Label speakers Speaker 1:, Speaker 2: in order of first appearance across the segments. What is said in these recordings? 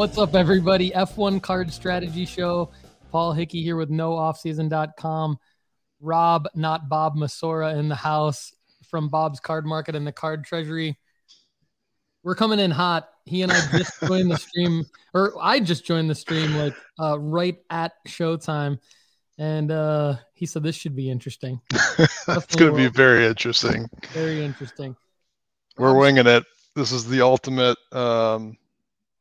Speaker 1: What's up, everybody? F1 Card Strategy Show. Paul Hickey here with NoOffSeason.com. Rob, not Bob Misora, in the house from Bob's Card Market and the Card Treasury. We're coming in hot. He and I just joined the stream, or I just joined the stream like uh, right at showtime, and uh, he said this should be interesting.
Speaker 2: it's going to be very interesting.
Speaker 1: Very interesting.
Speaker 2: We're winging it. This is the ultimate um,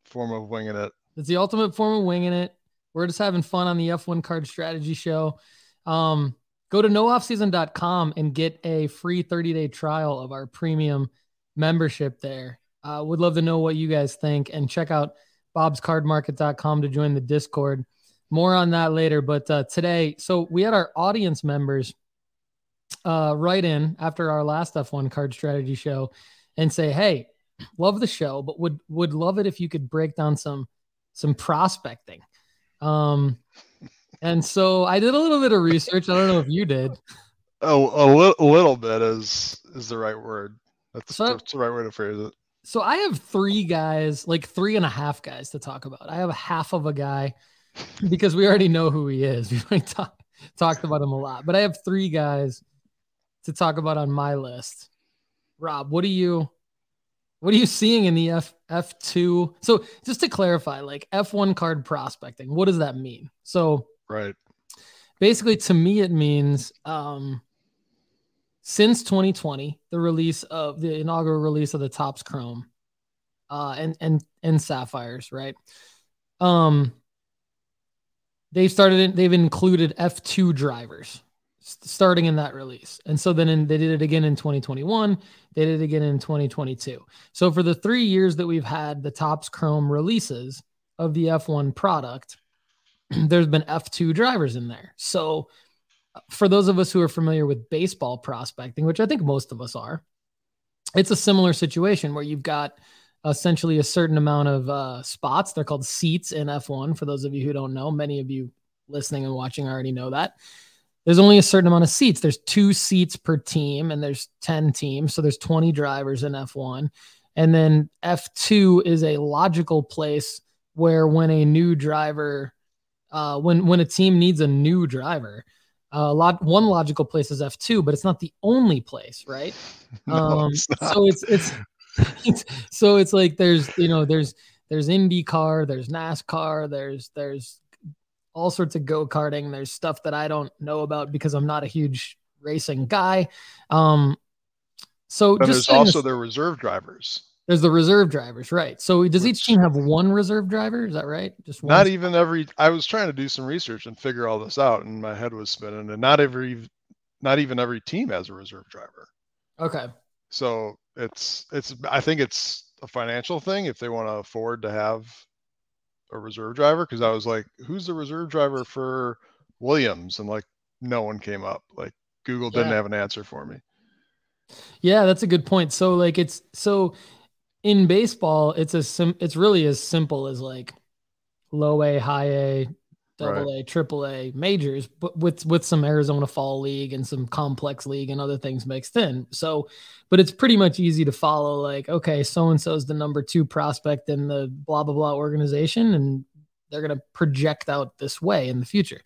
Speaker 2: form of winging it.
Speaker 1: It's the ultimate form of winging it. We're just having fun on the F1 card strategy show. Um, go to nooffseason.com and get a free 30 day trial of our premium membership there. Uh, would love to know what you guys think and check out bobscardmarket.com to join the Discord. More on that later. But uh, today, so we had our audience members uh, write in after our last F1 card strategy show and say, hey, love the show, but would would love it if you could break down some some prospecting. Um, and so I did a little bit of research. I don't know if you did.
Speaker 2: Oh, a, li- a little bit is is the right word. That's,
Speaker 1: So-
Speaker 2: that's the right way to phrase it.
Speaker 1: So I have three guys, like three and a half guys to talk about. I have half of a guy because we already know who he is. We've already talk, talked about him a lot, but I have three guys to talk about on my list. Rob, what do you what are you seeing in the F F2? So just to clarify, like F1 card prospecting, what does that mean? So
Speaker 2: Right.
Speaker 1: basically to me it means um since 2020 the release of the inaugural release of the Topps chrome uh and and and sapphires right um they've started they've included f2 drivers starting in that release and so then in, they did it again in 2021 they did it again in 2022 so for the three years that we've had the Topps chrome releases of the f1 product there's been F2 drivers in there. So, uh, for those of us who are familiar with baseball prospecting, which I think most of us are, it's a similar situation where you've got essentially a certain amount of uh, spots. They're called seats in F1. For those of you who don't know, many of you listening and watching already know that. There's only a certain amount of seats. There's two seats per team, and there's 10 teams. So, there's 20 drivers in F1. And then F2 is a logical place where when a new driver uh, when when a team needs a new driver. A lot one logical place is F2, but it's not the only place, right?
Speaker 2: No,
Speaker 1: um,
Speaker 2: it's
Speaker 1: so it's, it's it's so it's like there's you know there's there's IndyCar, there's NASCAR, there's there's all sorts of go karting. There's stuff that I don't know about because I'm not a huge racing guy. Um, so
Speaker 2: there's also
Speaker 1: this-
Speaker 2: the reserve drivers.
Speaker 1: there's the reserve drivers, right? So does each team have one reserve driver? Is that right? Just one.
Speaker 2: Not even every. I was trying to do some research and figure all this out, and my head was spinning. And not every, not even every team has a reserve driver.
Speaker 1: okay.
Speaker 2: So it's it's. I think it's a financial thing if they want to afford to have a reserve driver. Because I was like, who's the reserve driver for Williams? And like, no one came up. Like Google didn't
Speaker 1: Yeah.
Speaker 2: have an answer for me.
Speaker 1: Yeah, that's a good point. So like it's so in baseball, it's a sim it's really as simple as like low A, high A, double A, triple A majors, but with with some Arizona Fall League and some complex league and other things mixed in. So, but it's pretty much easy to follow. Like, okay, so and so is the number two prospect in the blah blah blah organization, and they're gonna project out this way in the future.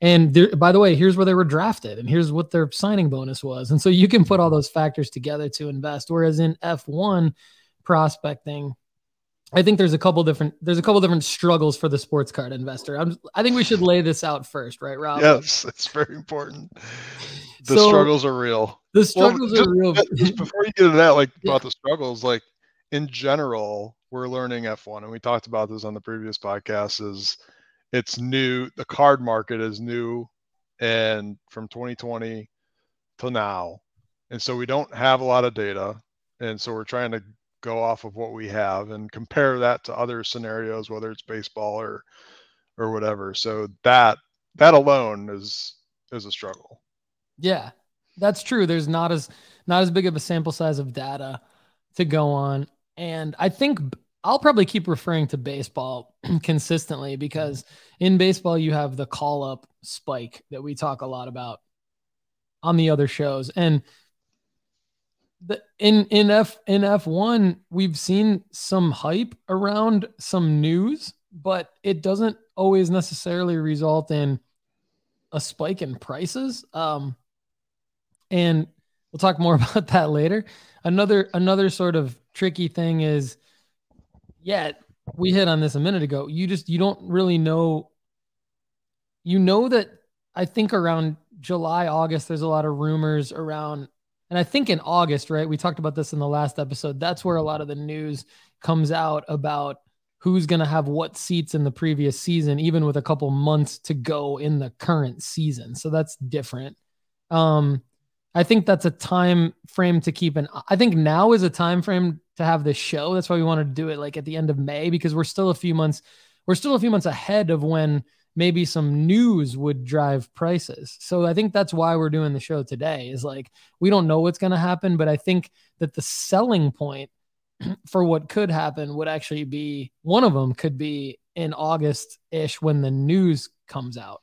Speaker 1: And there, by the way, here's where they were drafted, and here's what their signing bonus was. And so you can put all those factors together to invest. Whereas in F1 prospecting, I think there's a couple different there's a couple different struggles for the sports card investor. I'm, I think we should lay this out first, right, Rob?
Speaker 2: Yes, it's very important. The
Speaker 1: So-
Speaker 2: struggles are real.
Speaker 1: The
Speaker 2: Well,
Speaker 1: struggles
Speaker 2: just-
Speaker 1: are real.
Speaker 2: just before you get into that, like
Speaker 1: Yeah.
Speaker 2: about the struggles, like in general, we're learning F1, and we talked about this on the previous podcast. Is it's new? The card market is new, and from 2020 till now, and so we don't have a lot of data, and so we're trying to go off of what we have and compare that to other scenarios, whether it's baseball or or whatever. So that that alone is is a struggle.
Speaker 1: Yeah, that's true. There's not as not as big of a sample size of data to go on, and I think I'll probably keep referring to baseball consistently because in baseball you have the call up spike that we talk a lot about on the other shows, and the in in F in F1 we've seen some hype around some news, but it doesn't always necessarily result in a spike in prices. Um, and we'll talk more about that later. Another another sort of tricky thing is, yeah, we hit on this a minute ago. You just you don't really know. You know that I think around July, August, there's a lot of rumors around and I think in August, right? We talked about this in the last episode. That's where a lot of the news comes out about who's going to have what seats in the previous season, even with a couple months to go in the current season. So that's different. Um, I think that's a time frame to keep an. I think now is a time frame to have this show. That's why we wanted to do it like at the end of May because we're still a few months. We're still a few months ahead of when maybe some news would drive prices. So I think that's why we're doing the show today is like we don't know what's going to happen, but I think that the selling point for what could happen would actually be one of them could be in August ish when the news comes out.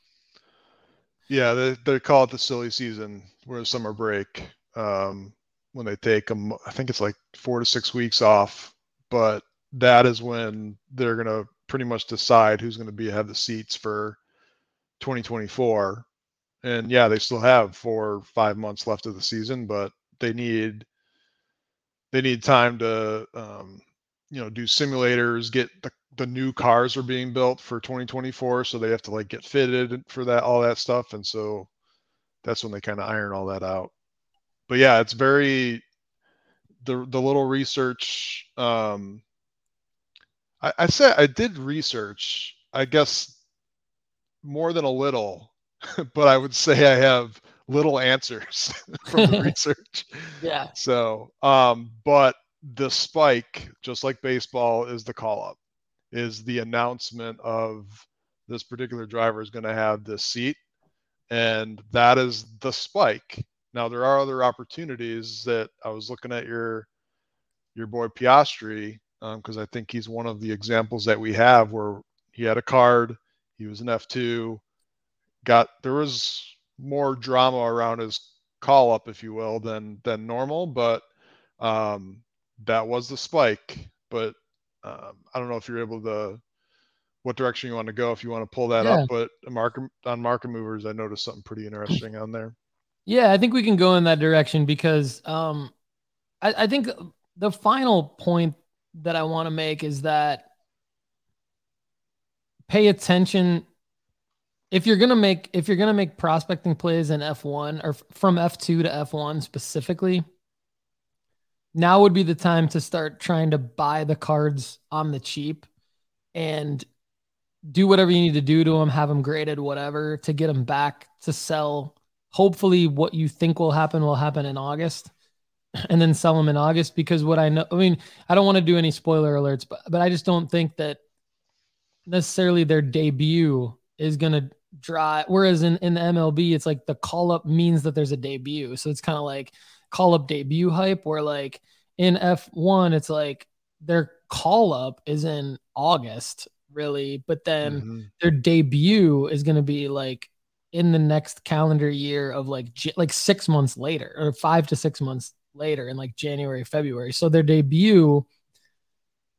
Speaker 2: Yeah, they, they call it the silly season, where the summer break, um, when they take them, I think it's like four to six weeks off, but that is when they're going to pretty much decide who's going to be have the seats for 2024. And yeah, they still have four five months left of the season, but they need they need time to um, you know do simulators, get the the new cars are being built for 2024, so they have to like get fitted for that all that stuff, and so that's when they kind of iron all that out. But yeah, it's very the the little research um, I, I said I did research. I guess more than a little, but I would say I have little answers from the research.
Speaker 1: Yeah.
Speaker 2: So, um, but the spike, just like baseball, is the call up, is the announcement of this particular driver is going to have this seat, and that is the spike. Now there are other opportunities that I was looking at your your boy Piastri because um, I think he's one of the examples that we have where he had a card, he was an F2, got there was more drama around his call up, if you will, than than normal, but um, that was the spike. But um, I don't know if you're able to what direction you want to go if you want to pull that yeah. up. But market on market movers, I noticed something pretty interesting on there.
Speaker 1: Yeah, I think we can go in that direction because um, I, I think the final point that I want to make is that pay attention if you're gonna make if you're gonna make prospecting plays in F1 or from F2 to F1 specifically, now would be the time to start trying to buy the cards on the cheap and do whatever you need to do to them, have them graded, whatever, to get them back to sell. Hopefully, what you think will happen will happen in August and then sell them in August because what I know, I mean, I don't want to do any spoiler alerts, but but I just don't think that necessarily their debut is going to drive. Whereas in in the MLB, it's like the call up means that there's a debut, so it's kind of like call up debut hype. Where like in F1, it's like their call up is in August, really, but then mm-hmm. their debut is going to be like in the next calendar year of like like six months later or five to six months later in like January, February. So their debut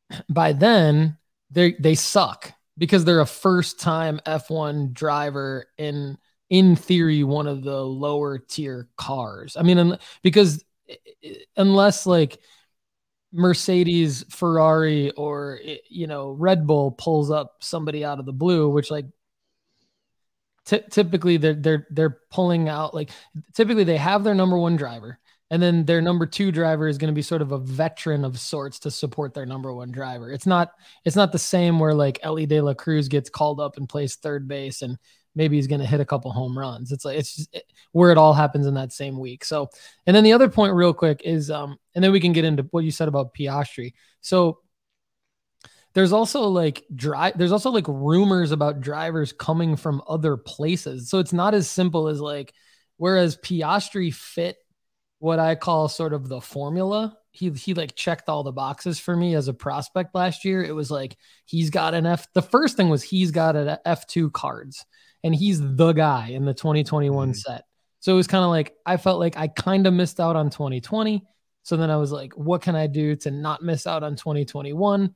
Speaker 1: by then they they suck because they're a first time F1 driver in in theory one of the lower tier cars. I mean because unless like Mercedes, Ferrari or you know Red Bull pulls up somebody out of the blue which like t- typically they're they're they're pulling out like typically they have their number one driver and then their number two driver is going to be sort of a veteran of sorts to support their number one driver. It's not it's not the same where like Elly De La Cruz gets called up and plays third base and maybe he's going to hit a couple home runs. It's like it's just, it, where it all happens in that same week. So, and then the other point, real quick, is um, and then we can get into what you said about Piastri. So there's also like drive there's also like rumors about drivers coming from other places. So it's not as simple as like whereas Piastri fit what I call sort of the formula. He he like checked all the boxes for me as a prospect last year. It was like he's got an F. The first thing was he's got an F2 cards and he's the guy in the 2021 mm-hmm. set. So it was kind of like I felt like I kind of missed out on 2020 So then I was like, what can I do to not miss out on 2021?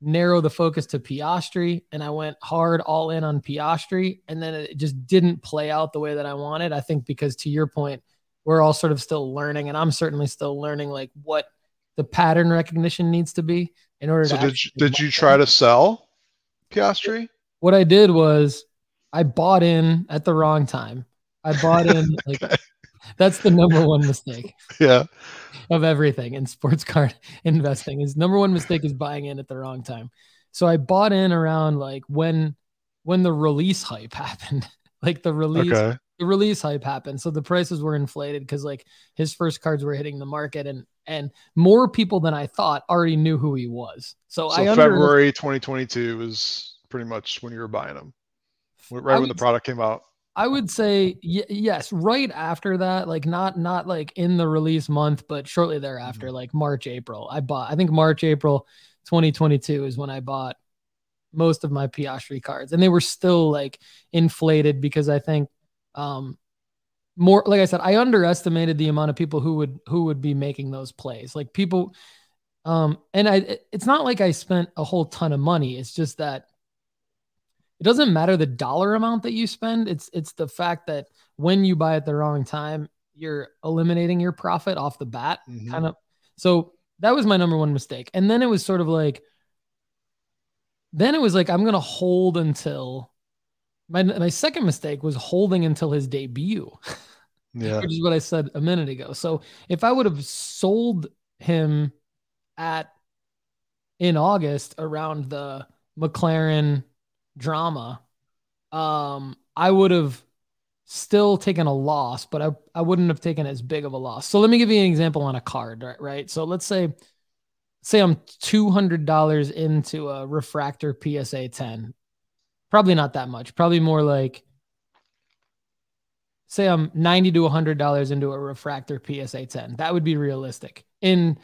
Speaker 1: Narrow the focus to Piastri, and I went hard all in on Piastri, and then it just didn't play out the way that I wanted. I think because to your point, we're all sort of still learning, and I'm certainly still learning like what the pattern recognition needs to be in order
Speaker 2: So
Speaker 1: to.
Speaker 2: did you, did you try to sell Piastri?
Speaker 1: What I did was I bought in at the wrong time. I bought in like
Speaker 2: Okay.
Speaker 1: that's the number one mistake
Speaker 2: Yeah.
Speaker 1: of everything in sports card investing. Is number one mistake is buying in at the wrong time. So I bought in around like when when the release hype happened. like the release
Speaker 2: Okay.
Speaker 1: The release hype happened. So the prices were inflated because like his first cards were hitting the market and and more people than I thought already knew who he was. So,
Speaker 2: So
Speaker 1: I under,
Speaker 2: February 2022 was pretty much when you were buying them, right
Speaker 1: I
Speaker 2: when the product came out.
Speaker 1: I would say y- yes, right after that, like not not like in the release month, but shortly thereafter,
Speaker 2: Mm-hmm.
Speaker 1: like March, April. I bought. I think March, April, 2022 is when I bought most of my Piastri cards, and they were still like inflated because I think um more like I said, I underestimated the amount of people who would who would be making those plays. Like people, um, and I it's not like I spent a whole ton of money. It's just that it doesn't matter the dollar amount that you spend. It's it's the fact that when you buy at the wrong time, you're eliminating your profit off the bat.
Speaker 2: Mhm.
Speaker 1: Kind of. So that was my number one mistake. And then it was sort of like, then it was like I'm gonna hold until my my second mistake was holding until his debut
Speaker 2: Yeah.
Speaker 1: which is what I said a minute ago. So if I would have sold him at in August around the McLaren drama, um, I would have still taken a loss, but I, I wouldn't have taken as big of a loss. So let me give you an example on a card, right? Right. So let's say say I'm two hundred dollars into a refractor PSA 10. Probably not that much. Probably more like say I'm 90 to 100 dollars into a refractor PSA 10. That would be realistic in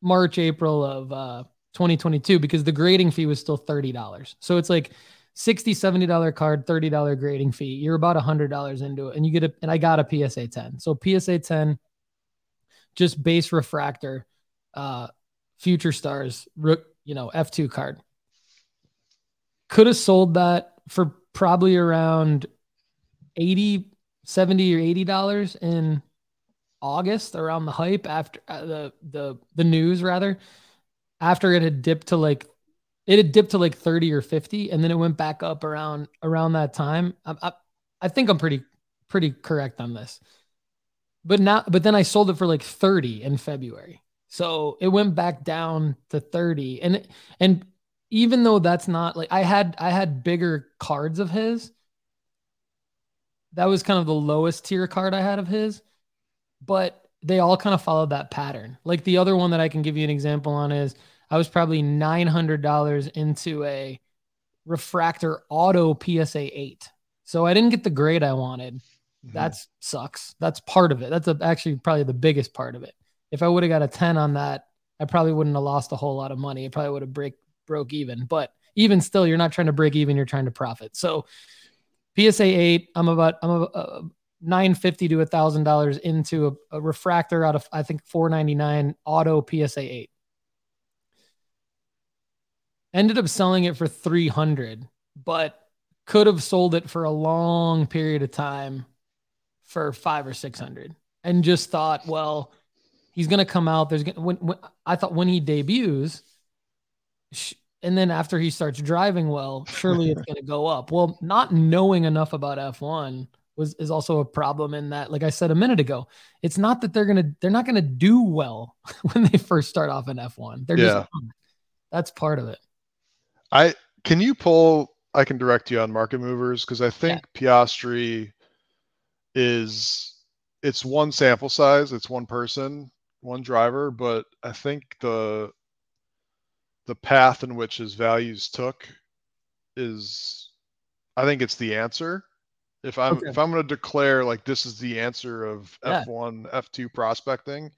Speaker 1: March, April of uh, 2022 because the grading fee was still $30. So it's like 60 $70 card, $30 grading fee. You're about $100 into it and you get a and I got a PSA 10. So PSA 10 just base refractor uh future stars you know, F2 card. Could have sold that for probably around 80 70 or 80 dollars in August around the hype after uh, the the the news rather after it had dipped to like it had dipped to like 30 or 50 and then it went back up around around that time. I, I, I think I'm pretty pretty correct on this. But now but then I sold it for like 30 in February. So it went back down to 30 and and even though that's not like I had I had bigger cards of his that was kind of the lowest tier card I had of his, but they all kind of followed that pattern. Like the other one that I can give you an example on is I was probably $900 into a refractor auto PSA 8. So I didn't get the grade I wanted.
Speaker 2: Mhm.
Speaker 1: That's sucks. That's part of it. That's a, actually probably the biggest part of it. If I would have got a 10 on that, I probably wouldn't have lost a whole lot of money. It probably would have break broke even. But even still, you're not trying to break even, you're trying to profit. So PSA 8, I'm about I'm a, uh, 950 to a thousand dollars into a, a refractor out of I think 499 auto PSA 8. Ended up selling it for 300, but could have sold it for a long period of time for five or six hundred, and just thought, well, he's gonna come out. There's gonna when, when I thought when he debuts, and then after he starts driving well, surely it's gonna go up. Well, not knowing enough about F1 was is also a problem in that, like I said a minute ago, it's not that they're gonna they're not gonna do well when they first start off in F1. They're
Speaker 2: Yeah.
Speaker 1: just that's part of it.
Speaker 2: I can you pull I can direct you on market movers because I think Piastri is it's one sample size, it's one person, one driver, but I think the the path in which his values took is I think it's the answer. If I'm
Speaker 1: Okay.
Speaker 2: if I'm going to declare like this is the answer of
Speaker 1: Yeah.
Speaker 2: F1, F2 prospecting,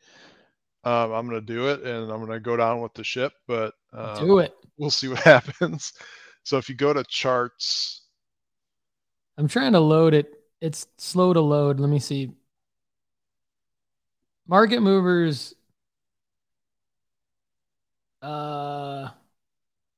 Speaker 2: um, I'm going to do it and I'm going to go down with the ship, but um,
Speaker 1: do it.
Speaker 2: we'll see what happens. So if you go to charts,
Speaker 1: I'm trying to load it. It's slow to load. Let me see. Market movers Uh,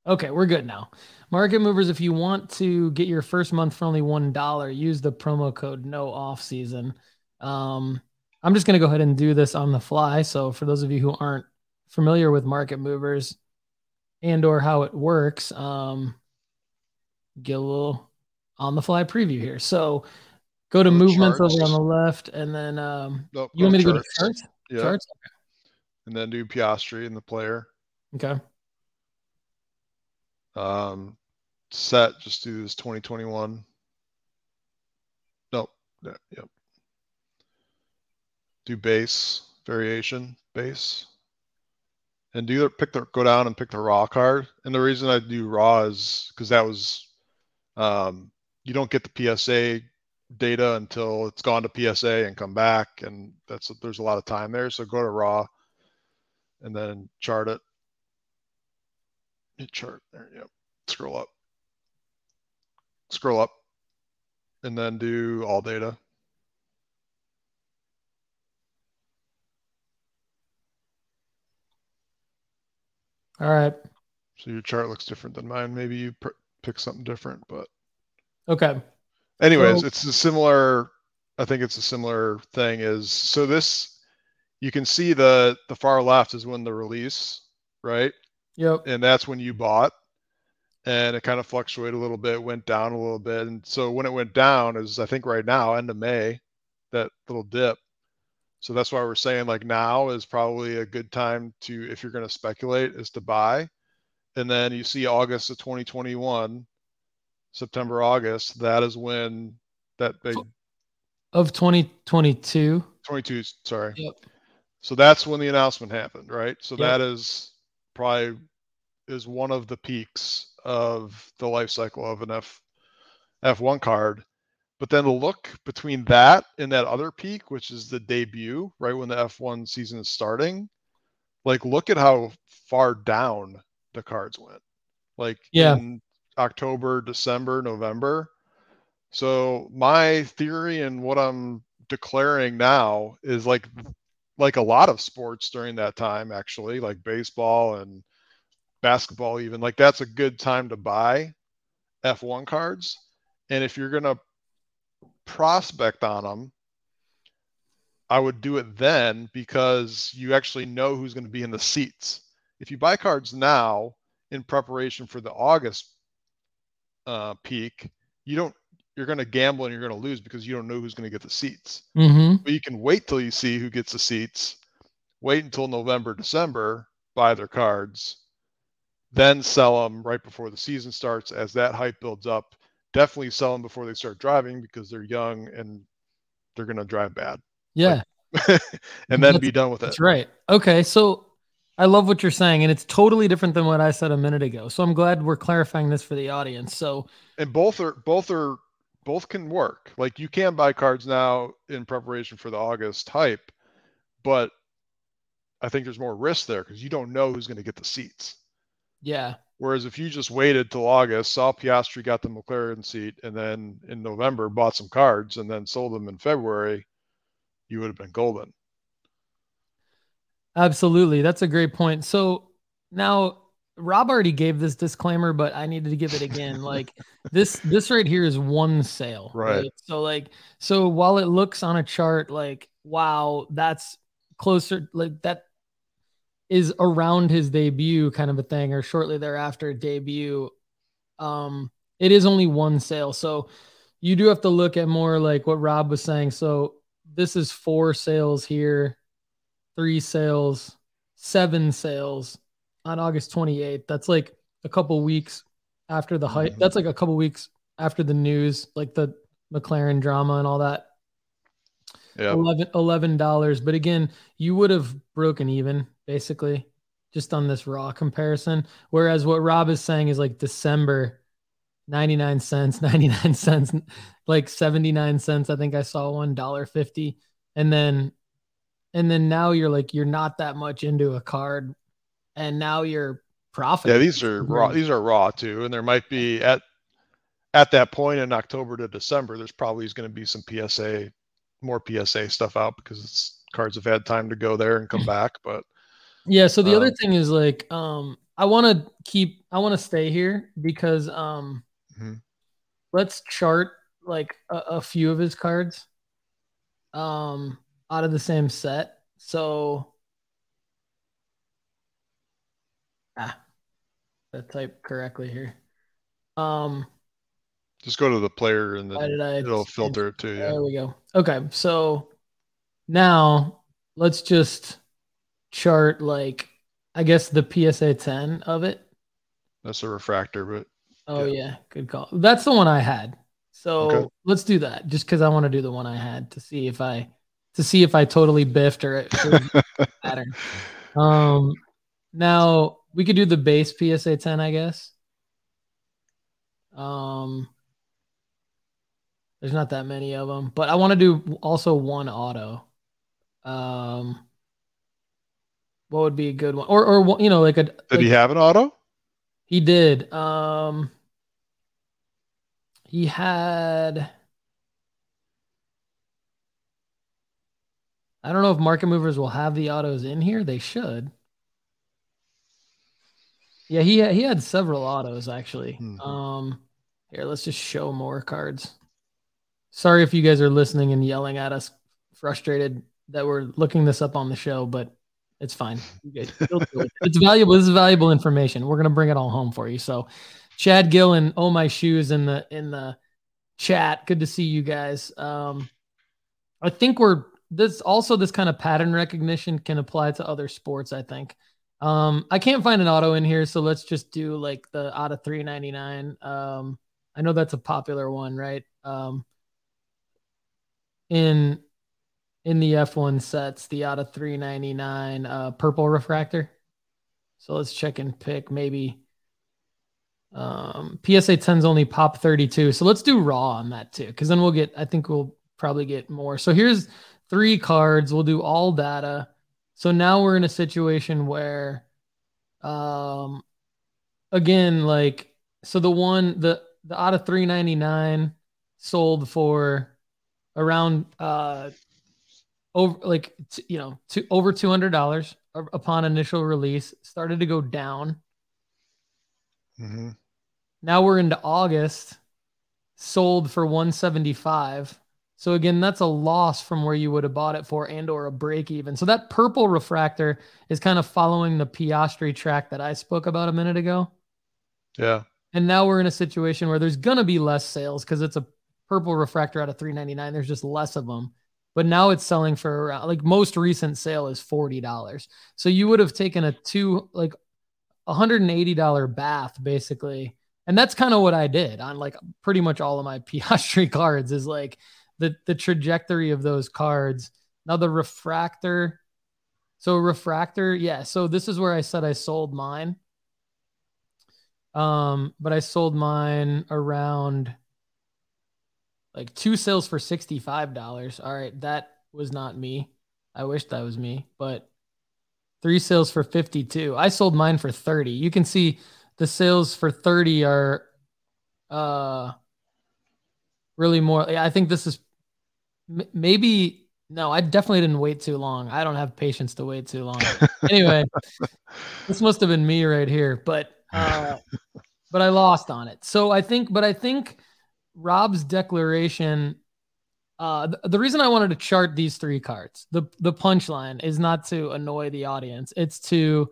Speaker 1: okay, we're good now. Market movers, if you want to get your first month for only one dollar, use the promo code no off season. Um, I'm just gonna go ahead and do this on the fly. So for those of you who aren't familiar with market movers and or how it works, um, get a little on the fly preview here. So go to movements charts. over on the left, and then um, nope, you want me to charts. go to charts?
Speaker 2: Yeah. Charts? Okay. And then do Piastri and the player.
Speaker 1: Okay.
Speaker 2: Um, set, just do this 2021. Nope. Yep. Do base variation, base. And do either pick the go down and pick the raw card. And the reason I do raw is because that was um, you don't get the PSA data until it's gone to PSA and come back, and that's there's a lot of time there. So go to raw, and then chart it. Hit chart there. Yep. Scroll up. Scroll up, and then do all data.
Speaker 1: All right.
Speaker 2: So your chart looks different than mine. Maybe you pr- pick something different, but
Speaker 1: okay.
Speaker 2: Anyways, so, it's a similar. I think it's a similar thing. Is so this you can see the the far left is when the release, right?
Speaker 1: Yep.
Speaker 2: And that's when you bought, and it kind of fluctuated a little bit, went down a little bit, and so when it went down is I think right now end of May, that little dip. So that's why we're saying like now is probably a good time to if you're going to speculate is to buy and then you see August of 2021, September, August. That is when that big
Speaker 1: of 2022.
Speaker 2: 22, sorry.
Speaker 1: Yep.
Speaker 2: So that's when the announcement happened, right? So yep. that is probably is one of the peaks of the life cycle of an F F1 card. But then the look between that and that other peak, which is the debut, right when the F1 season is starting, like look at how far down the cards went. Like
Speaker 1: yeah.
Speaker 2: in October, December, November. So my theory and what I'm declaring now is like like a lot of sports during that time actually, like baseball and basketball even. Like that's a good time to buy F1 cards. And if you're going to prospect on them, I would do it then because you actually know who's going to be in the seats if you buy cards now in preparation for the August uh, peak, you don't you're going to gamble and you're going to lose because you don't know who's going to get the seats.
Speaker 1: Mm-hmm.
Speaker 2: But you can wait till you see who gets the seats. Wait until November, December, buy their cards, then sell them right before the season starts. As that hype builds up, definitely sell them before they start driving because they're young and they're going to drive bad.
Speaker 1: Yeah.
Speaker 2: Like, and then be done with it.
Speaker 1: That's right. Okay. So I love what you're saying, and it's totally different than what I said a minute ago. So I'm glad we're clarifying this for the audience. So
Speaker 2: and both are both are both can work. Like you can buy cards now in preparation for the August hype, but I think there's more risk there because you don't know who's going to get the seats.
Speaker 1: Yeah.
Speaker 2: Whereas if you just waited till August, saw Piastri got the McLaren seat, and then in November bought some cards and then sold them in February, you would have been golden.
Speaker 1: Absolutely. That's a great point. So now Rob already gave this disclaimer, but I needed to give it again. like this, this right here is one sale.
Speaker 2: Right. right.
Speaker 1: So like, so while it looks on a chart like, wow, that's closer, like that is around his debut kind of a thing, or shortly thereafter debut. Um, it is only one sale. So you do have to look at more like what Rob was saying. So this is four sales here three sales, seven sales on August 28th. That's like a couple weeks after the hype. Mm-hmm. That's like a couple weeks after the news, like the McLaren drama and all that.
Speaker 2: Yeah.
Speaker 1: 11 dollars. But again, you would have broken even basically just on this raw comparison. Whereas what Rob is saying is like December 99 cents, 99 cents, like 79 cents. I think I saw one dollar 50. And then and then now you're like you're not that much into a card and now you're profiting.
Speaker 2: Yeah, these are raw these are raw too and there might be at at that point in October to December there's probably going to be some PSA more PSA stuff out because it's cards have had time to go there and come back but
Speaker 1: Yeah. So the
Speaker 2: Um,
Speaker 1: other thing is like, um, I want to keep, I want to stay here because, um,
Speaker 2: Mhm.
Speaker 1: let's chart like a, a few of his cards, um, out of the same set. So, ah, I type correctly here. Um,
Speaker 2: Just go to the player and then
Speaker 1: I?
Speaker 2: it'll filter it to you.
Speaker 1: There we go. Okay, so now let's just chart like I guess the PSA 10 of it.
Speaker 2: That's a refractor, but
Speaker 1: Oh
Speaker 2: Yeah.
Speaker 1: yeah, good call. That's the one I had. So
Speaker 2: Okay.
Speaker 1: let's do that just because I want to do the one I had to see if I to see if I totally biffed or it pattern. Um now we could do the base PSA 10, I guess. Um there's not that many of them, but I want to do also one auto. Um what would be a good one? Or or you know like a
Speaker 2: did
Speaker 1: like,
Speaker 2: he have an auto?
Speaker 1: he did. Um he had I don't know if market movers will have the autos in here. They should. Yeah, he he had several autos actually.
Speaker 2: Mhm.
Speaker 1: Um here, let's just show more cards. Sorry if you guys are listening and yelling at us frustrated that we're looking this up on the show, but it's fine. You guys- it. It's valuable. This is valuable information. We're gonna bring it all home for you. So Chad Gill and Oh My Shoes in the in the chat. Good to see you guys. Um I think we're this also this kind of pattern recognition can apply to other sports, I think. Um I can't find an auto in here, so let's just do like the out of 399. Um I know that's a popular one, right? Um in in the F1 sets, the out of 399 uh purple refractor. So let's check and pick maybe um PSA 10's only pop 32. So let's do raw on that too cuz then we'll get I think we'll probably get more. So here's three cards. We'll do all data. So now we're in a situation where um again like so the one the the out of 399 sold for around uh over like t- you know to over $200 upon initial release started to go down
Speaker 2: hmm
Speaker 1: now we're into August, sold for 175. So again, that's a loss from where you would have bought it for and or a break even. So that purple refractor is kind of following the Piastri track that I spoke about a minute ago.
Speaker 2: Yeah.
Speaker 1: And now we're in a situation where there's going to be less sales because it's a purple refractor out of 399. There's just less of them. But now it's selling for around like most recent sale is $40. So you would have taken a two like $180 bath basically. And that's kind of what I did on like pretty much all of my Piastri cards is like the the trajectory of those cards. Now the refractor so refractor, yeah. So this is where I said I sold mine. Um, but I sold mine around like two sales for $65. All right, that was not me. I wish that was me, but three sales for 52. I sold mine for 30. You can see the sales for 30 are uh really more I think this is m- maybe no, I definitely didn't wait too long. I don't have patience to wait too long. anyway, this must have been me right here, but uh but I lost on it. So I think but I think Rob's declaration uh the, the reason I wanted to chart these three cards, the the punchline is not to annoy the audience. It's to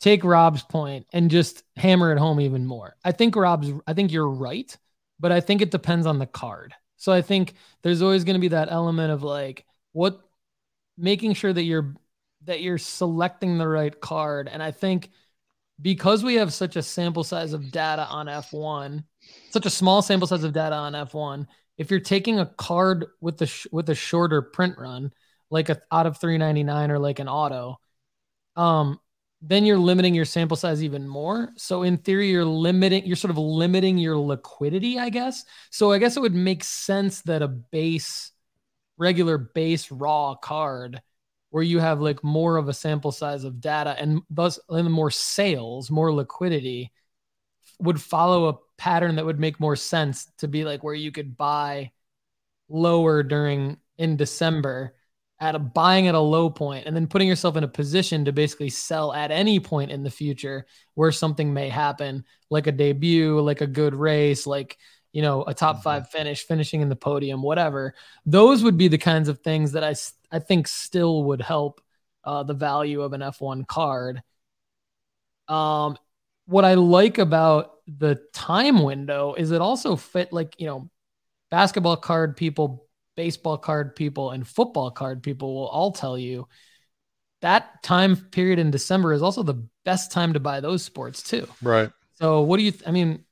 Speaker 1: take Rob's point and just hammer it home even more. I think Rob's I think you're right, but I think it depends on the card. So I think there's always going to be that element of like what making sure that you're that you're selecting the right card. And I think because we have such a sample size of data on F1, such a small sample size of data on F1, if you're taking a card with the sh- with a shorter print run, like a out of 399 or like an auto, um, then you're limiting your sample size even more. So in theory, you're limiting, you're sort of limiting your liquidity, I guess. So I guess it would make sense that a base, regular base raw card where you have like more of a sample size of data and thus and more sales, more liquidity would follow a pattern that would make more sense to be like where you could buy lower during in December at a buying at a low point and then putting yourself in a position to basically sell at any point in the future where something may happen, like a debut, like a good race, like you know a top mm-hmm. five finish, finishing in the podium, whatever. Those would be the kinds of things that I I think still would help uh, the value of an F1 card. Um, what I like about the time window is it also fit like you know basketball card people baseball card people and football card people will all tell you that time period in December is also the best time to buy those sports too.
Speaker 2: Right.
Speaker 1: So what do you th- I mean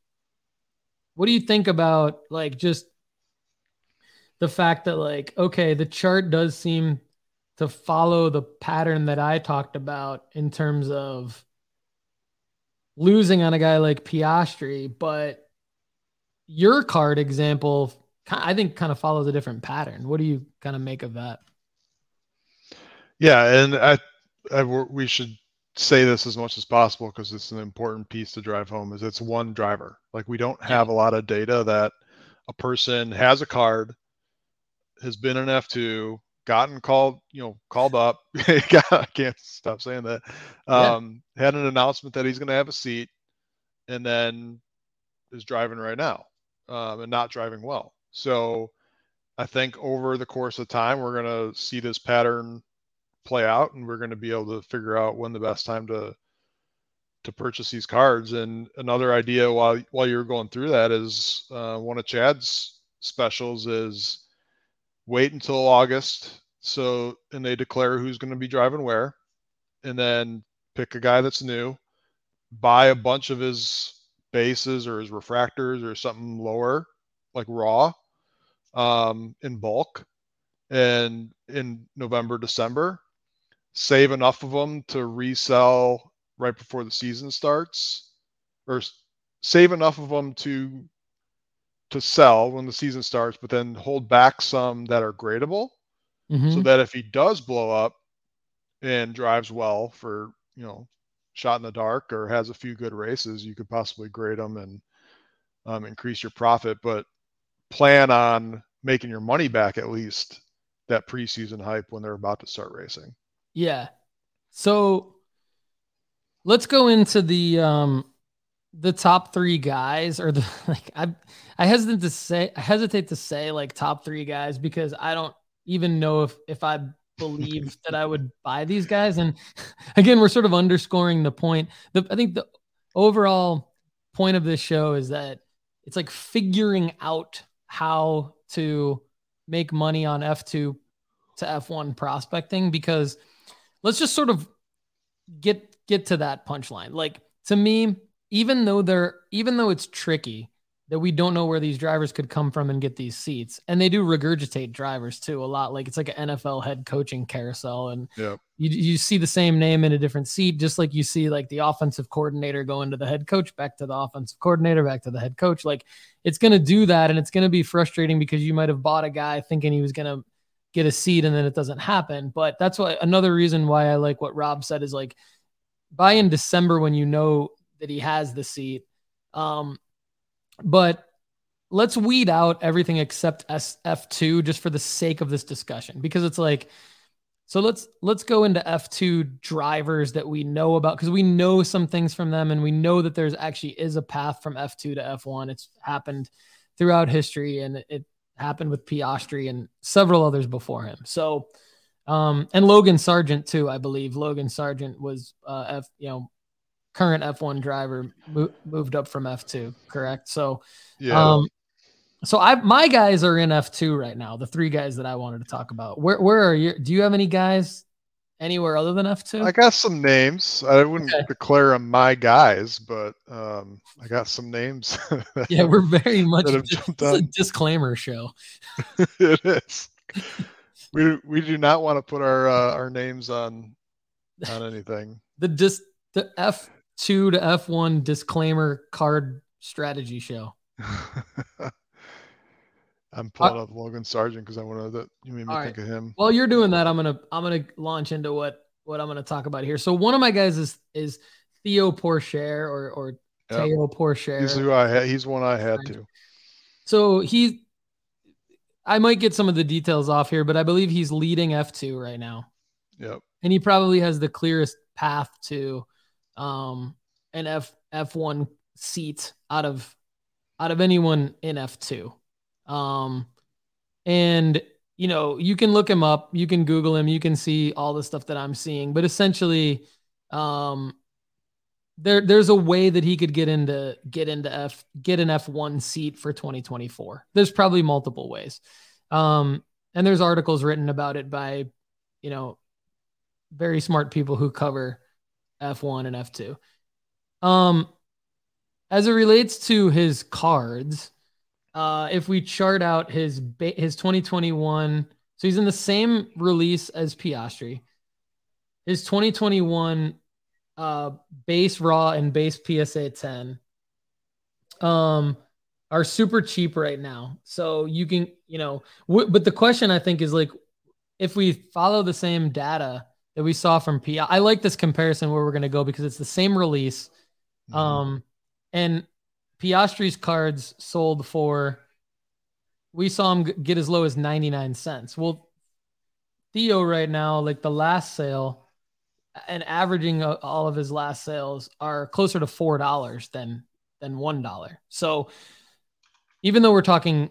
Speaker 1: what do you think about like just the fact that like okay, the chart does seem to follow the pattern that I talked about in terms of losing on a guy like Piastri, but your card example I think kind of follows a different pattern. What do you kind of make of that?
Speaker 2: Yeah, and I, I we should say this as much as possible because it's an important piece to drive home. Is it's one driver. Like we don't have a lot of data that a person has a card, has been an F two, gotten called, you know, called up. I can't stop saying that. Um, yeah. Had an announcement that he's going to have a seat, and then is driving right now, um, and not driving well. So I think over the course of time, we're going to see this pattern play out and we're going to be able to figure out when the best time to to purchase these cards. And another idea while while you're going through that is uh, one of chad's specials is wait until august. So and they declare who's going to be driving where and then pick a guy that's new buy a bunch of his bases or his refractors or something lower like raw um, in bulk and in November, December, save enough of them to resell right before the season starts or save enough of them to to sell when the season starts, but then hold back some that are gradable mm-hmm. so that if he does blow up and drives well for, you know, shot in the dark or has a few good races, you could possibly grade them and um, increase your profit. But plan on making your money back at least that preseason hype when they're about to start racing.
Speaker 1: Yeah. So let's go into the um the top three guys or the like I I hesitate to say I hesitate to say like top three guys because I don't even know if if I believe that I would buy these guys. And again, we're sort of underscoring the point. The I think the overall point of this show is that it's like figuring out how to make money on F2 to F1 prospecting because let's just sort of get get to that punchline. Like to me, even though they're even though it's tricky that we don't know where these drivers could come from and get these seats. And they do regurgitate drivers too a lot. Like it's like an NFL head coaching carousel. And you, you see the same name in a different seat, just like you see like the offensive coordinator going to the head coach, back to the offensive coordinator, back to the head coach. Like it's going to do that. And it's going to be frustrating because you might have bought a guy thinking he was going to get a seat and then it doesn't happen. But that's why another reason why I like what Rob said is like buy in December when you know that he has the seat. Um, but let's weed out everything except SF2 just for the sake of this discussion because it's like so let's let's go into F2 drivers that we know about because we know some things from them and we know that there's actually is a path from F2 to F1. It's happened throughout history and it happened with Piastri and several others before him. So um and Logan Sargeant too, I believe. Logan Sargeant was uh F, you know, current F1 driver mo- moved up from F2, correct? So,
Speaker 2: yeah. Um,
Speaker 1: so I my guys are in F2 right now. The three guys that I wanted to talk about. Where where are you? Do you have any guys anywhere other than F2?
Speaker 2: I got some names. I wouldn't okay. declare them my guys, but um, I got some names.
Speaker 1: yeah, we're very much just, a disclaimer show.
Speaker 2: it is. we we do not want to put our uh, our names on on anything.
Speaker 1: The dis the F two to F1 disclaimer card strategy show.
Speaker 2: I'm pulling uh, up Logan Sargeant because I want to. You made me think right. of him.
Speaker 1: While you're doing that, I'm gonna I'm gonna launch into what what I'm gonna talk about here. So one of my guys is is Theo Pourchaire or or yep. Theo Pourchaire.
Speaker 2: He's who I had. He's one I had to.
Speaker 1: So he, I might get some of the details off here, but I believe he's leading F2 right now.
Speaker 2: Yep.
Speaker 1: And he probably has the clearest path to um, an F F1 seat out of out of anyone in F2. Um, and you know, you can look him up, you can Google him, you can see all the stuff that I'm seeing, but essentially, um, there there's a way that he could get into get into F get an F1 seat for 2024. There's probably multiple ways. Um, and there's articles written about it by, you know, very smart people who cover F1 and F2. Um, as it relates to his cards, uh, if we chart out his his 2021, so he's in the same release as Piastri. His 2021 uh, base raw and base PSA 10 um, are super cheap right now. So you can, you know, w- but the question I think is like, if we follow the same data that we saw from P, I like this comparison where we're going to go because it's the same release. Mm-hmm. Um, and Piastri's cards sold for, we saw him get as low as 99 cents. Well, Theo right now, like the last sale, and averaging all of his last sales are closer to four dollars than than one dollar. So even though we're talking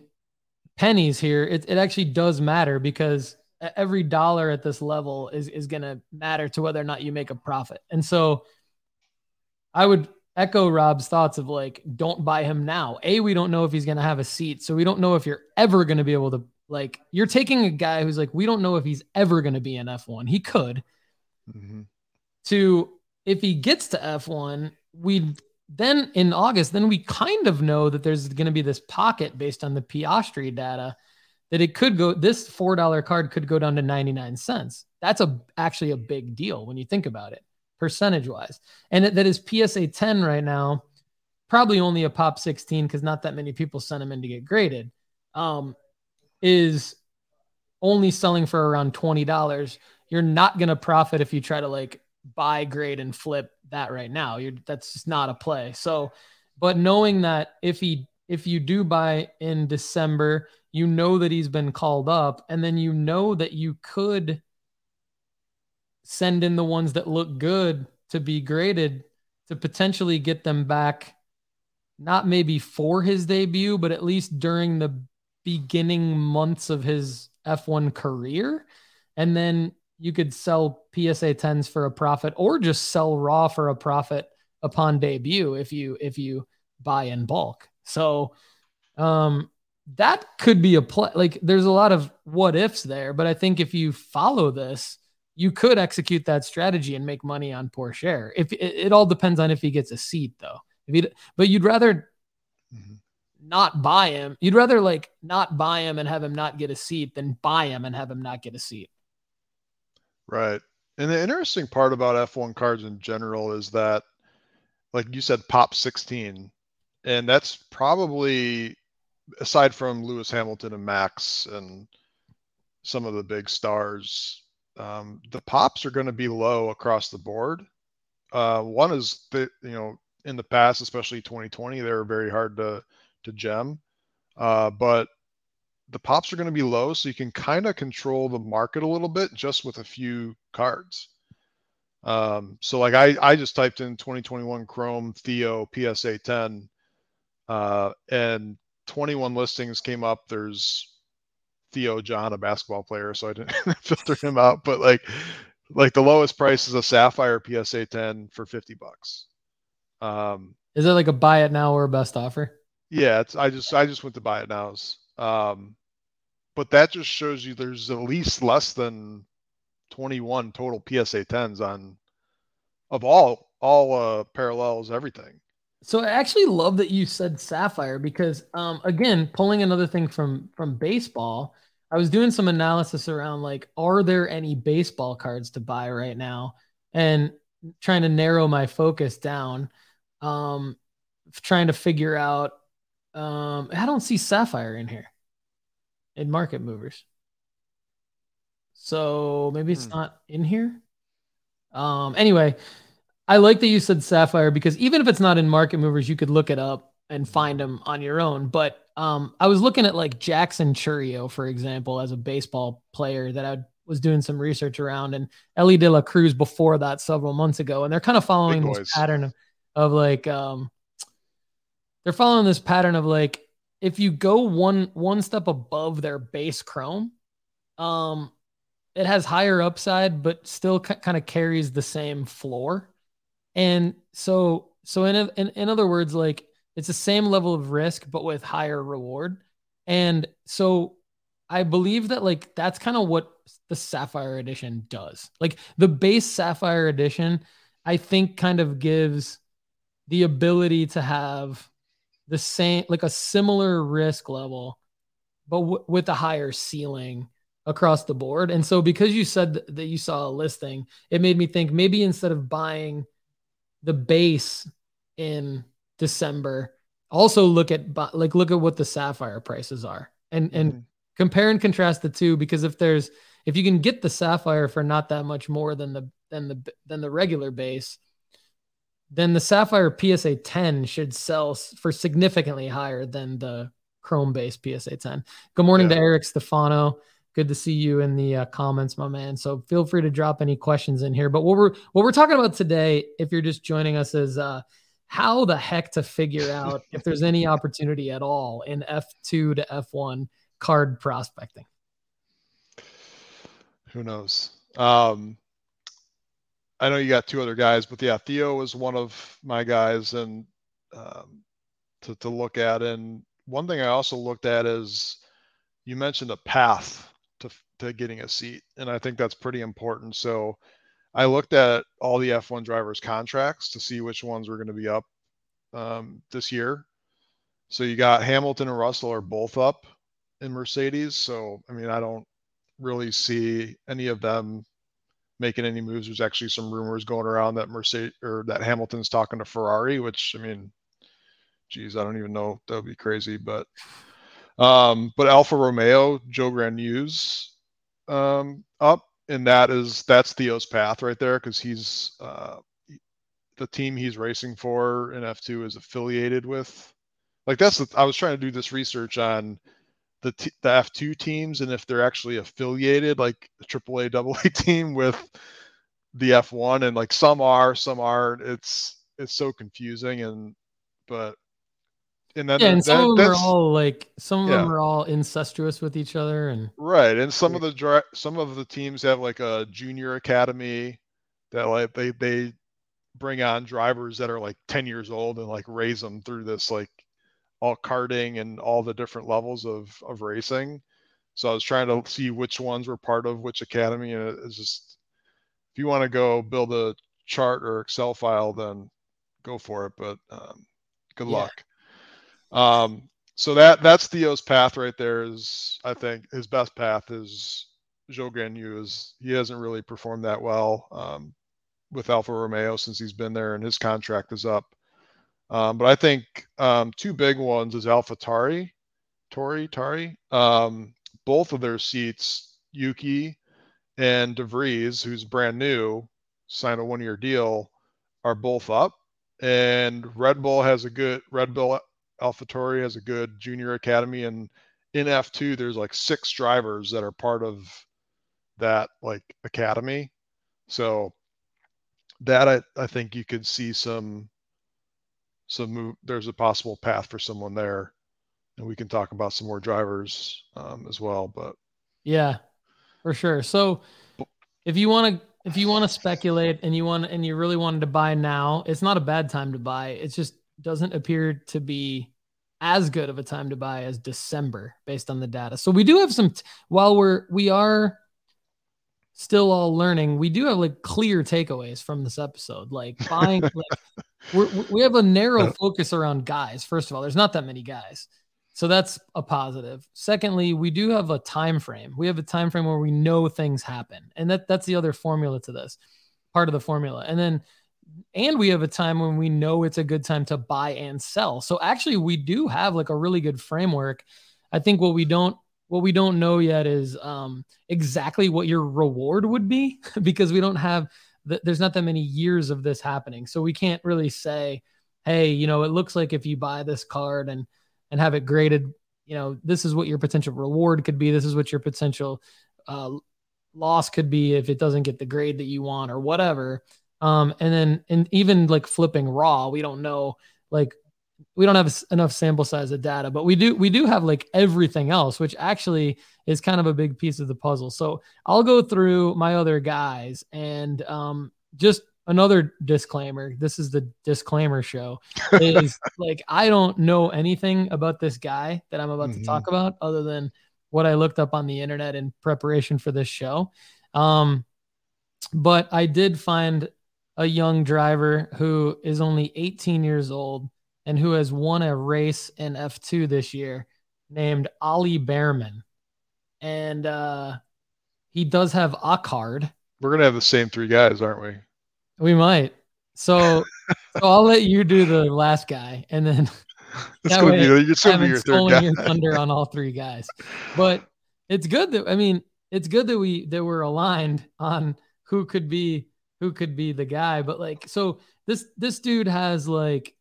Speaker 1: pennies here, it, it actually does matter because every dollar at this level is is going to matter to whether or not you make a profit. And so I would echo Rob's thoughts of like, don't buy him now. A, we don't know if he's going to have a seat. So we don't know if you're ever going to be able to, like, you're taking a guy who's like, we don't know if he's ever going to be an F1. He could. Mm-hmm to if he gets to F1, we then in August, then we kind of know that there's going to be this pocket based on the Piastri data that it could go this $4 card could go down to 99 cents. That's a actually a big deal when you think about it percentage wise. And that is PSA 10 right now, probably only a pop 16 because not that many people sent them in to get graded. Um, is only selling for around $20. You're not going to profit if you try to like buy, grade, and flip that right now. You're that's just not a play. So, but knowing that if he if you do buy in December, you know that he's been called up, and then you know that you could send in the ones that look good to be graded to potentially get them back, not maybe for his debut, but at least during the beginning months of his F1 career. And then you could sell PSA 10s for a profit or just sell raw for a profit upon debut if you if you buy in bulk. So um that could be a play like there's a lot of what ifs there, but I think if you follow this, you could execute that strategy and make money on Pourchaire. If it, it all depends on if he gets a seat though. If he but you'd rather mm-hmm. not buy him. You'd rather like not buy him and have him not get a seat than buy him and have him not get a seat.
Speaker 2: Right. And the interesting part about F1 cards in general is that, like you said, pop 16. And that's probably, aside from Lewis Hamilton and Max and some of the big stars, um, the pops are going to be low across the board. Uh, one is that, you know, in the past, especially 2020, they were very hard to, to gem. Uh, but the pops are going to be low, so you can kind of control the market a little bit just with a few cards. Um, so like I, I just typed in 2021 Chrome Theo PSA 10, uh, and 21 listings came up. There's Theo John, a basketball player, so I didn't filter him out. But like, like the lowest price is a Sapphire PSA 10 for 50 bucks.
Speaker 1: Um, is it like a buy it now or best offer?
Speaker 2: Yeah, it's I just I just went to buy it nows. Um, but that just shows you there's at least less than 21 total PSA 10s on of all all uh, parallels everything.
Speaker 1: So I actually love that you said sapphire because um, again, pulling another thing from from baseball, I was doing some analysis around like are there any baseball cards to buy right now and trying to narrow my focus down um trying to figure out um, I don't see Sapphire in here in market movers. So maybe it's hmm. not in here. Um, anyway, I like that you said Sapphire because even if it's not in market movers, you could look it up and find them on your own. But um, I was looking at like Jackson Chourio, for example, as a baseball player that I was doing some research around, and Elly De La Cruz before that several months ago, and they're kind of following this pattern of, of like um, they're following this pattern of like if you go one one step above their base chrome, um, it has higher upside, but still c- kind of carries the same floor, and so so in, in in other words, like it's the same level of risk, but with higher reward. And so I believe that like that's kind of what the Sapphire Edition does. Like the base Sapphire Edition, I think kind of gives the ability to have the same, like a similar risk level, but w- with a higher ceiling across the board. And so because you said th- that you saw a listing, it made me think maybe instead of buying the base in December. Also look at like look at what the sapphire prices are and and mm-hmm. compare and contrast the two because if there's if you can get the sapphire for not that much more than the than the than the regular base, then the sapphire PSA 10 should sell for significantly higher than the chrome base PSA 10. Good morning yeah. to Eric Stefano. Good to see you in the uh, comments, my man. So feel free to drop any questions in here. But what we're what we're talking about today, if you're just joining us, is uh, how the heck to figure out if there's any opportunity at all in F2 to F1 card prospecting.
Speaker 2: Who knows? Um, I know you got two other guys, but yeah, Theo was one of my guys, and um, to to look at. And one thing I also looked at is you mentioned a path to getting a seat, and I think that's pretty important. So I looked at all the F1 drivers' contracts to see which ones were going to be up um, this year. So you got Hamilton and Russell are both up in Mercedes. So I mean, I don't really see any of them making any moves. There's actually some rumors going around that Mercedes or that Hamilton's talking to Ferrari, which I mean, geez, I don't even know. That would be crazy, but um, but Alfa Romeo, Zhou Guanyu's um, up and that is that's Theo's path right there because he's uh, the team he's racing for in F2 is affiliated with. Like that's the, I was trying to do this research on the t- the F2 teams and if they're actually affiliated, like the AAA AA team with the F1, and like some are, some aren't. It's it's so confusing and but
Speaker 1: and then yeah, and some of them are all like some of yeah. them are all incestuous with each other, and
Speaker 2: right. And some of the some of the teams have like a junior academy that like they they bring on drivers that are like 10 years old and like raise them through this like all karting and all the different levels of of racing. So I was trying to see which ones were part of which academy, and it's just if you want to go build a chart or Excel file, then go for it. But um, good yeah. luck. Um, so that that's Theo's path right there. Is I think his best path is Zhou Guanyu. Is he hasn't really performed that well um, with Alfa Romeo since he's been there, and his contract is up. Um, but I think um, two big ones is AlphaTauri, Tori Tari. Um, both of their seats, Yuki and DeVries, who's brand new, signed a one-year deal, are both up. And Red Bull has a good Red Bull AlphaTauri has a good junior academy, and in F2 there's like six drivers that are part of that like academy. So that I, I think you could see some some move. There's a possible path for someone there, and we can talk about some more drivers um, as well. But
Speaker 1: yeah, for sure. So if you want to if you want to speculate and you want and you really wanted to buy now, it's not a bad time to buy. It's just doesn't appear to be as good of a time to buy as December based on the data. So we do have some t- while we're we are still all learning, we do have like clear takeaways from this episode. Like buying like we're, we have a narrow focus around guys. First of all, there's not that many guys. So that's a positive. Secondly, we do have a time frame. We have a time frame where we know things happen. And that that's the other formula to this. Part of the formula. And then and we have a time when we know it's a good time to buy and sell. So actually we do have like a really good framework. I think what we don't what we don't know yet is um, exactly what your reward would be because we don't have the, there's not that many years of this happening. So we can't really say, hey, you know, it looks like if you buy this card and and have it graded you know, this is what your potential reward could be. This is what your potential uh, loss could be if it doesn't get the grade that you want or whatever. Um, and then, and even like flipping raw, we don't know, like, we don't have enough sample size of data, but we do, we do have like everything else, which actually is kind of a big piece of the puzzle. So I'll go through my other guys and, um, just another disclaimer this is the disclaimer show is like i don't know anything about this guy that i'm about mm-hmm. to talk mm-hmm. about other than what i looked up on the internet in preparation for this show um, but i did find a young driver who is only 18 years old and who has won a race in f2 this year named ollie bearman and uh, he does have a card
Speaker 2: we're gonna have the same three guys aren't we
Speaker 1: we might. So, so I'll let you do the last guy, and then
Speaker 2: it's gonna way, be it's gonna be your third guy. Your
Speaker 1: thunder on all three guys. But it's good that I mean it's good that we that we're aligned on who could be who could be the guy. But like so this this dude has like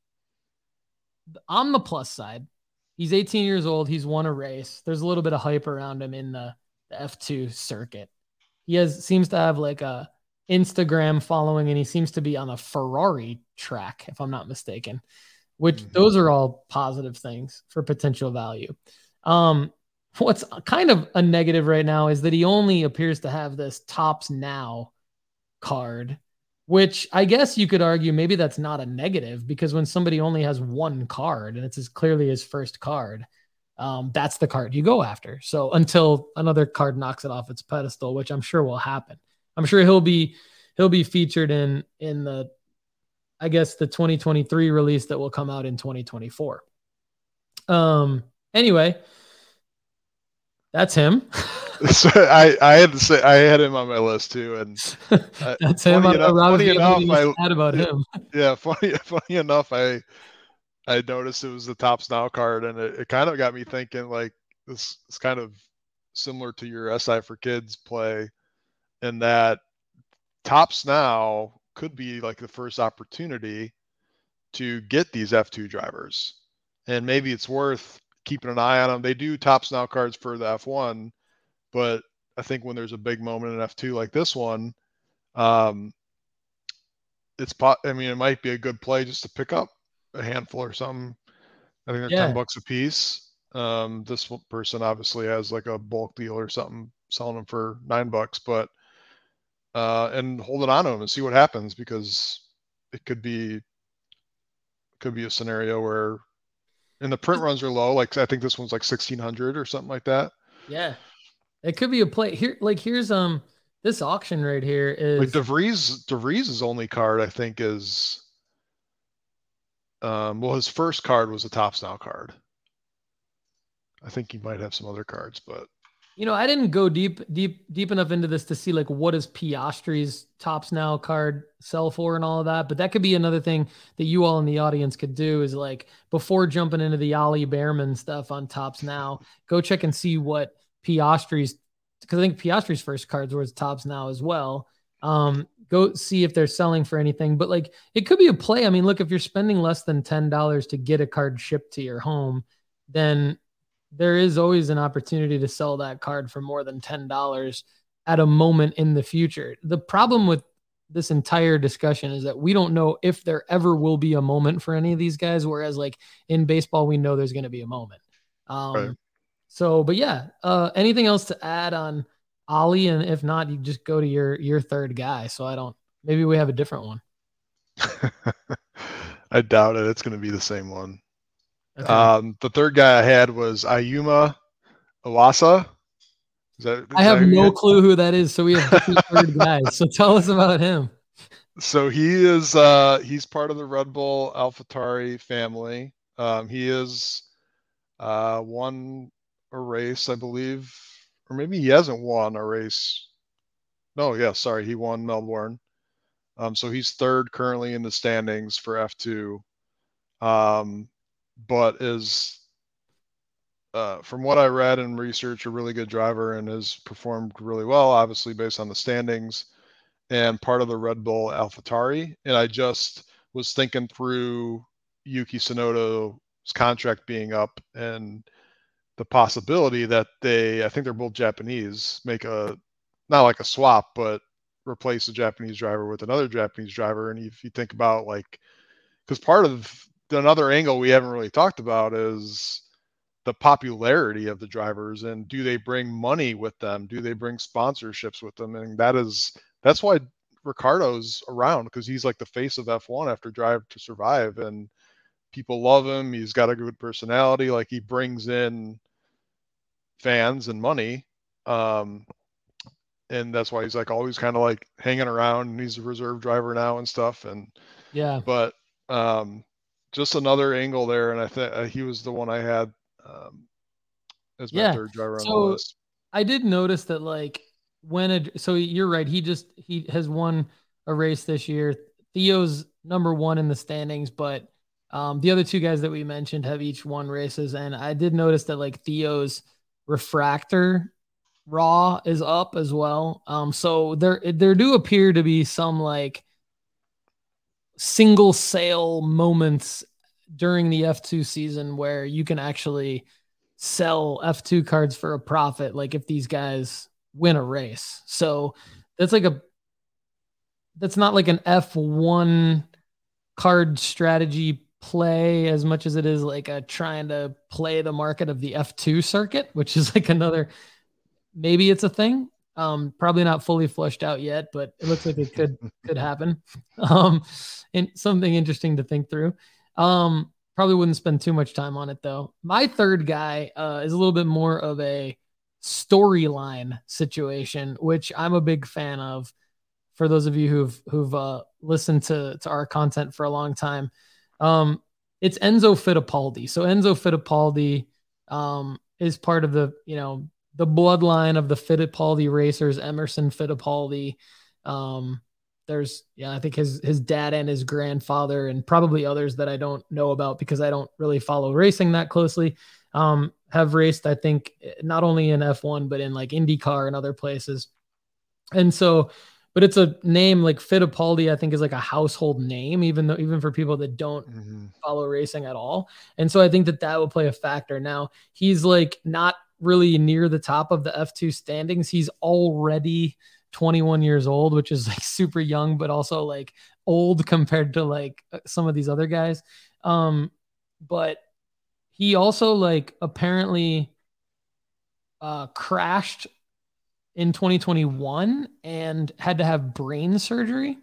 Speaker 1: on the plus side, he's 18 years old. He's won a race. There's a little bit of hype around him in the, the F2 circuit. He has seems to have like a Instagram following, and he seems to be on a Ferrari track, if I'm not mistaken. Which mm-hmm. those are all positive things for potential value. Um, what's kind of a negative right now is that he only appears to have this Topps Now card, which I guess you could argue maybe that's not a negative because when somebody only has one card and it's as clearly his first card, um, that's the card you go after. So until another card knocks it off its pedestal, which I'm sure will happen. I'm sure he'll be he'll be featured in in the I guess the 2023 release that will come out in 2024. Um anyway, that's him.
Speaker 2: so I, I had to say I had him on my list too, and
Speaker 1: that's him. Funny enough, funny enough I, about him.
Speaker 2: Yeah, funny funny enough, I I noticed it was the Topps Now card, and it, it kind of got me thinking like this is kind of similar to your SI for Kids play and that Topps Now could be like the first opportunity to get these F2 drivers. And maybe it's worth keeping an eye on them. They do Topps Now cards for the F1, but I think when there's a big moment in F2 like this one, um, it's pot. I mean, it might be a good play just to pick up a handful or something. I think they're yeah. ten bucks a piece. Um, this person obviously has like a bulk deal or something, selling them for nine bucks, but uh, and hold it on to them and see what happens because it could be could be a scenario where and the print runs are low like i think this one's like 1600 or something like that
Speaker 1: yeah it could be a play here like here's um this auction right here is
Speaker 2: like devries devries' only card i think is um well his first card was a Topps Now card i think he might have some other cards but
Speaker 1: you know, I didn't go deep, deep, deep enough into this to see like what does Piastri's Topps Now card sell for and all of that. But that could be another thing that you all in the audience could do is like before jumping into the Ollie Bearman stuff on Topps Now, go check and see what Piastri's because I think Piastri's first cards were Topps Now as well. Um, go see if they're selling for anything. But like it could be a play. I mean, look, if you're spending less than ten dollars to get a card shipped to your home, then there is always an opportunity to sell that card for more than $10 at a moment in the future. The problem with this entire discussion is that we don't know if there ever will be a moment for any of these guys. Whereas, like in baseball, we know there's going to be a moment. Um, right. So, but yeah, uh, anything else to add on Ollie? And if not, you just go to your your third guy. So I don't. Maybe we have a different one.
Speaker 2: I doubt it. It's going to be the same one. Okay. Um, the third guy I had was Ayumu Iwasa.
Speaker 1: Is that, is I have no clue who that is. So we have two third guys. So tell us about him.
Speaker 2: So he is uh, he's part of the Red Bull AlphaTauri family. Um, he is uh, won a race, I believe, or maybe he hasn't won a race. No, yeah, sorry, he won Melbourne. Um, so he's third currently in the standings for F2. Um, but is uh, from what I read and research, a really good driver and has performed really well, obviously based on the standings and part of the Red Bull AlphaTauri. And I just was thinking through Yuki Tsunoda's contract being up and the possibility that they, I think they're both Japanese, make a not like a swap, but replace a Japanese driver with another Japanese driver. And if you think about like, because part of another angle we haven't really talked about is the popularity of the drivers and do they bring money with them? Do they bring sponsorships with them? And that is that's why Ricciardo's around because he's like the face of F1 after Drive to Survive and people love him. He's got a good personality. Like he brings in fans and money. Um, and that's why he's like always kind of like hanging around and he's a reserve driver now and stuff. And
Speaker 1: yeah,
Speaker 2: but um, just another angle there. And I think uh, he was the one I had um, as my
Speaker 1: yeah.
Speaker 2: third driver
Speaker 1: so
Speaker 2: on the list.
Speaker 1: I did notice that like when a so you're right, he just he has won a race this year. Theo's number one in the standings, but um, the other two guys that we mentioned have each won races, and I did notice that like Theo's refractor raw is up as well. Um, so there there do appear to be some like single sale moments during the F2 season where you can actually sell F2 cards for a profit, like if these guys win a race. So that's like a that's not like an F1 card strategy play as much as it is like a trying to play the market of the F2 circuit, which is like another maybe it's a thing. Um, probably not fully flushed out yet, but it looks like it could could happen. Um, and something interesting to think through. Um, probably wouldn't spend too much time on it though. My third guy uh, is a little bit more of a storyline situation, which I'm a big fan of. For those of you who've who've uh, listened to to our content for a long time, um, it's Enzo Fittipaldi. So Enzo Fittipaldi um, is part of the you know the bloodline of the Fittipaldi racers, Emerson Fittipaldi. Um, there's yeah, I think his his dad and his grandfather and probably others that I don't know about because I don't really follow racing that closely. Um, have raced, I think, not only in F1 but in like IndyCar and other places. And so, but it's a name like Fittipaldi, I think, is like a household name, even though even for people that don't mm-hmm. follow racing at all. And so I think that that will play a factor. Now he's like not really near the top of the F2 standings. He's already 21 years old, which is like super young, but also like old compared to like uh, some of these other guys. Um, but he also like apparently uh, crashed in 2021 and had to have brain surgery.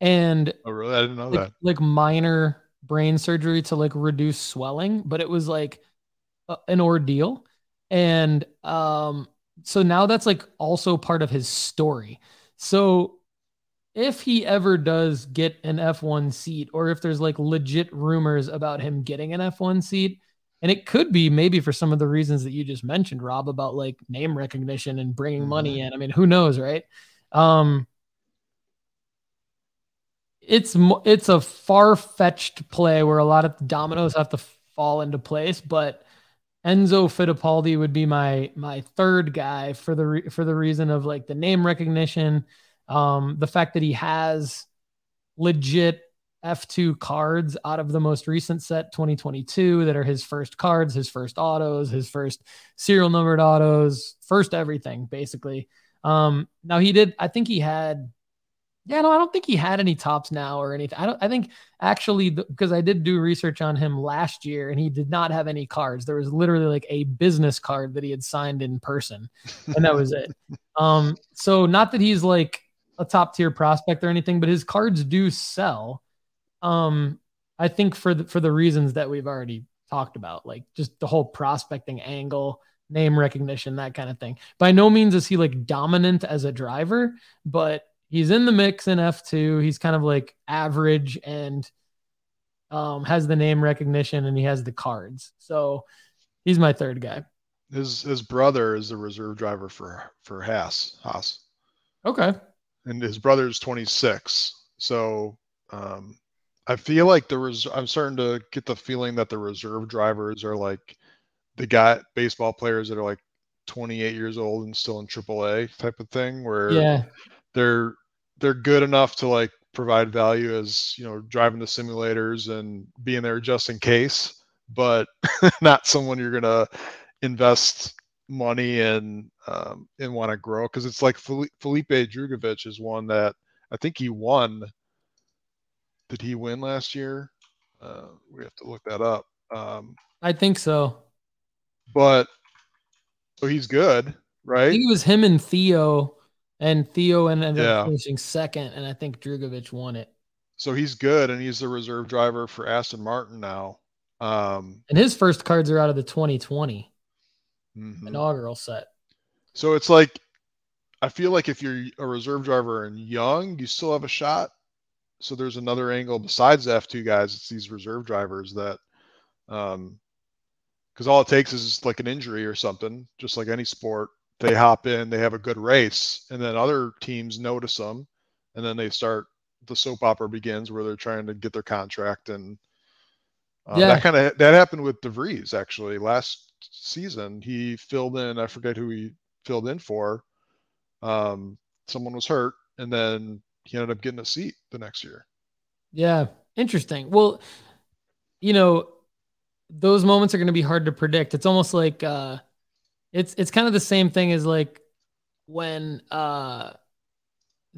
Speaker 1: And
Speaker 2: oh, really? I didn't know
Speaker 1: like,
Speaker 2: that.
Speaker 1: Like minor brain surgery to like reduce swelling, but it was like uh, an ordeal. And um, so now that's like also part of his story. So if he ever does get an F1 seat, or if there's like legit rumors about him getting an F1 seat, and it could be maybe for some of the reasons that you just mentioned, Rob, about like name recognition and bringing mm-hmm. money in. I mean, who knows, right? Um, it's it's a far fetched play where a lot of dominoes have to fall into place, but Enzo Fittipaldi would be my my third guy for the re- for the reason of like the name recognition, um, the fact that he has legit F2 cards out of the most recent set 2022 that are his first cards, his first autos, his first serial numbered autos, first everything basically. Um, now he did, I think he had yeah, no, I don't think he had any Topps now or anything. I don't. I think actually because I did do research on him last year, and he did not have any cards. There was literally like a business card that he had signed in person, and that was it. Um, so not that he's like a top tier prospect or anything, but his cards do sell. Um, I think for the for the reasons that we've already talked about, like just the whole prospecting angle, name recognition, that kind of thing. By no means is he like dominant as a driver, but he's in the mix in F2. He's kind of like average and um, has the name recognition and he has the cards. So he's my third guy.
Speaker 2: His his brother is the reserve driver for for Haas. Haas.
Speaker 1: Okay.
Speaker 2: And his brother is 26. So um, I feel like the res- I'm starting to get the feeling that the reserve drivers are like the guy baseball players that are like 28 years old and still in AAA type of thing where
Speaker 1: yeah
Speaker 2: they're they're good enough to like provide value as you know driving the simulators and being there just in case but not someone you're gonna invest money in um, and want to grow because it's like Felipe Drugovich is one that I think he won. Did he win last year? Uh, we have to look that up. Um,
Speaker 1: I think so.
Speaker 2: But so he's good, right? I
Speaker 1: think it was him and Theo, and Theo ended yeah. up finishing second, and I think Drugovich won it.
Speaker 2: So he's good, and he's the reserve driver for Aston Martin now. Um,
Speaker 1: and his first cards are out of the 2020 mm-hmm. inaugural set.
Speaker 2: So it's like, I feel like if you're a reserve driver and young, you still have a shot. So there's another angle besides the F2 guys. It's these reserve drivers that, um, because all it takes is like an injury or something, just like any sport. They hop in, they have a good race, and then other teams notice them, and then they start the soap opera begins where they're trying to get their contract and uh, yeah. that kind of that happened with DeVries actually last season. He filled in. I forget who he filled in for. Um, someone was hurt, and then he ended up getting a seat the next year.
Speaker 1: Yeah, interesting. Well, you know, those moments are going to be hard to predict. It's almost like uh, it's it's kind of the same thing as like when uh,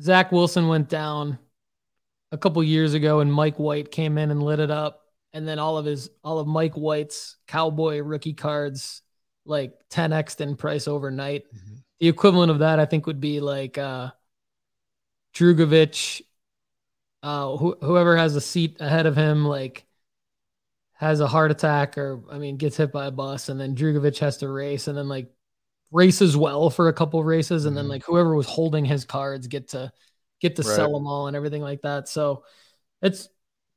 Speaker 1: Zach Wilson went down a couple years ago and Mike White came in and lit it up. And then all of his, all of Mike White's cowboy rookie cards, like 10x in price overnight. Mm-hmm. The equivalent of that, I think, would be like uh, Drugovich, uh, wh- whoever has a seat ahead of him, like has a heart attack or, I mean, gets hit by a bus. And then Drugovich has to race and then like races well for a couple races. And mm-hmm. then like whoever was holding his cards get to, get to right. sell them all and everything like that. So it's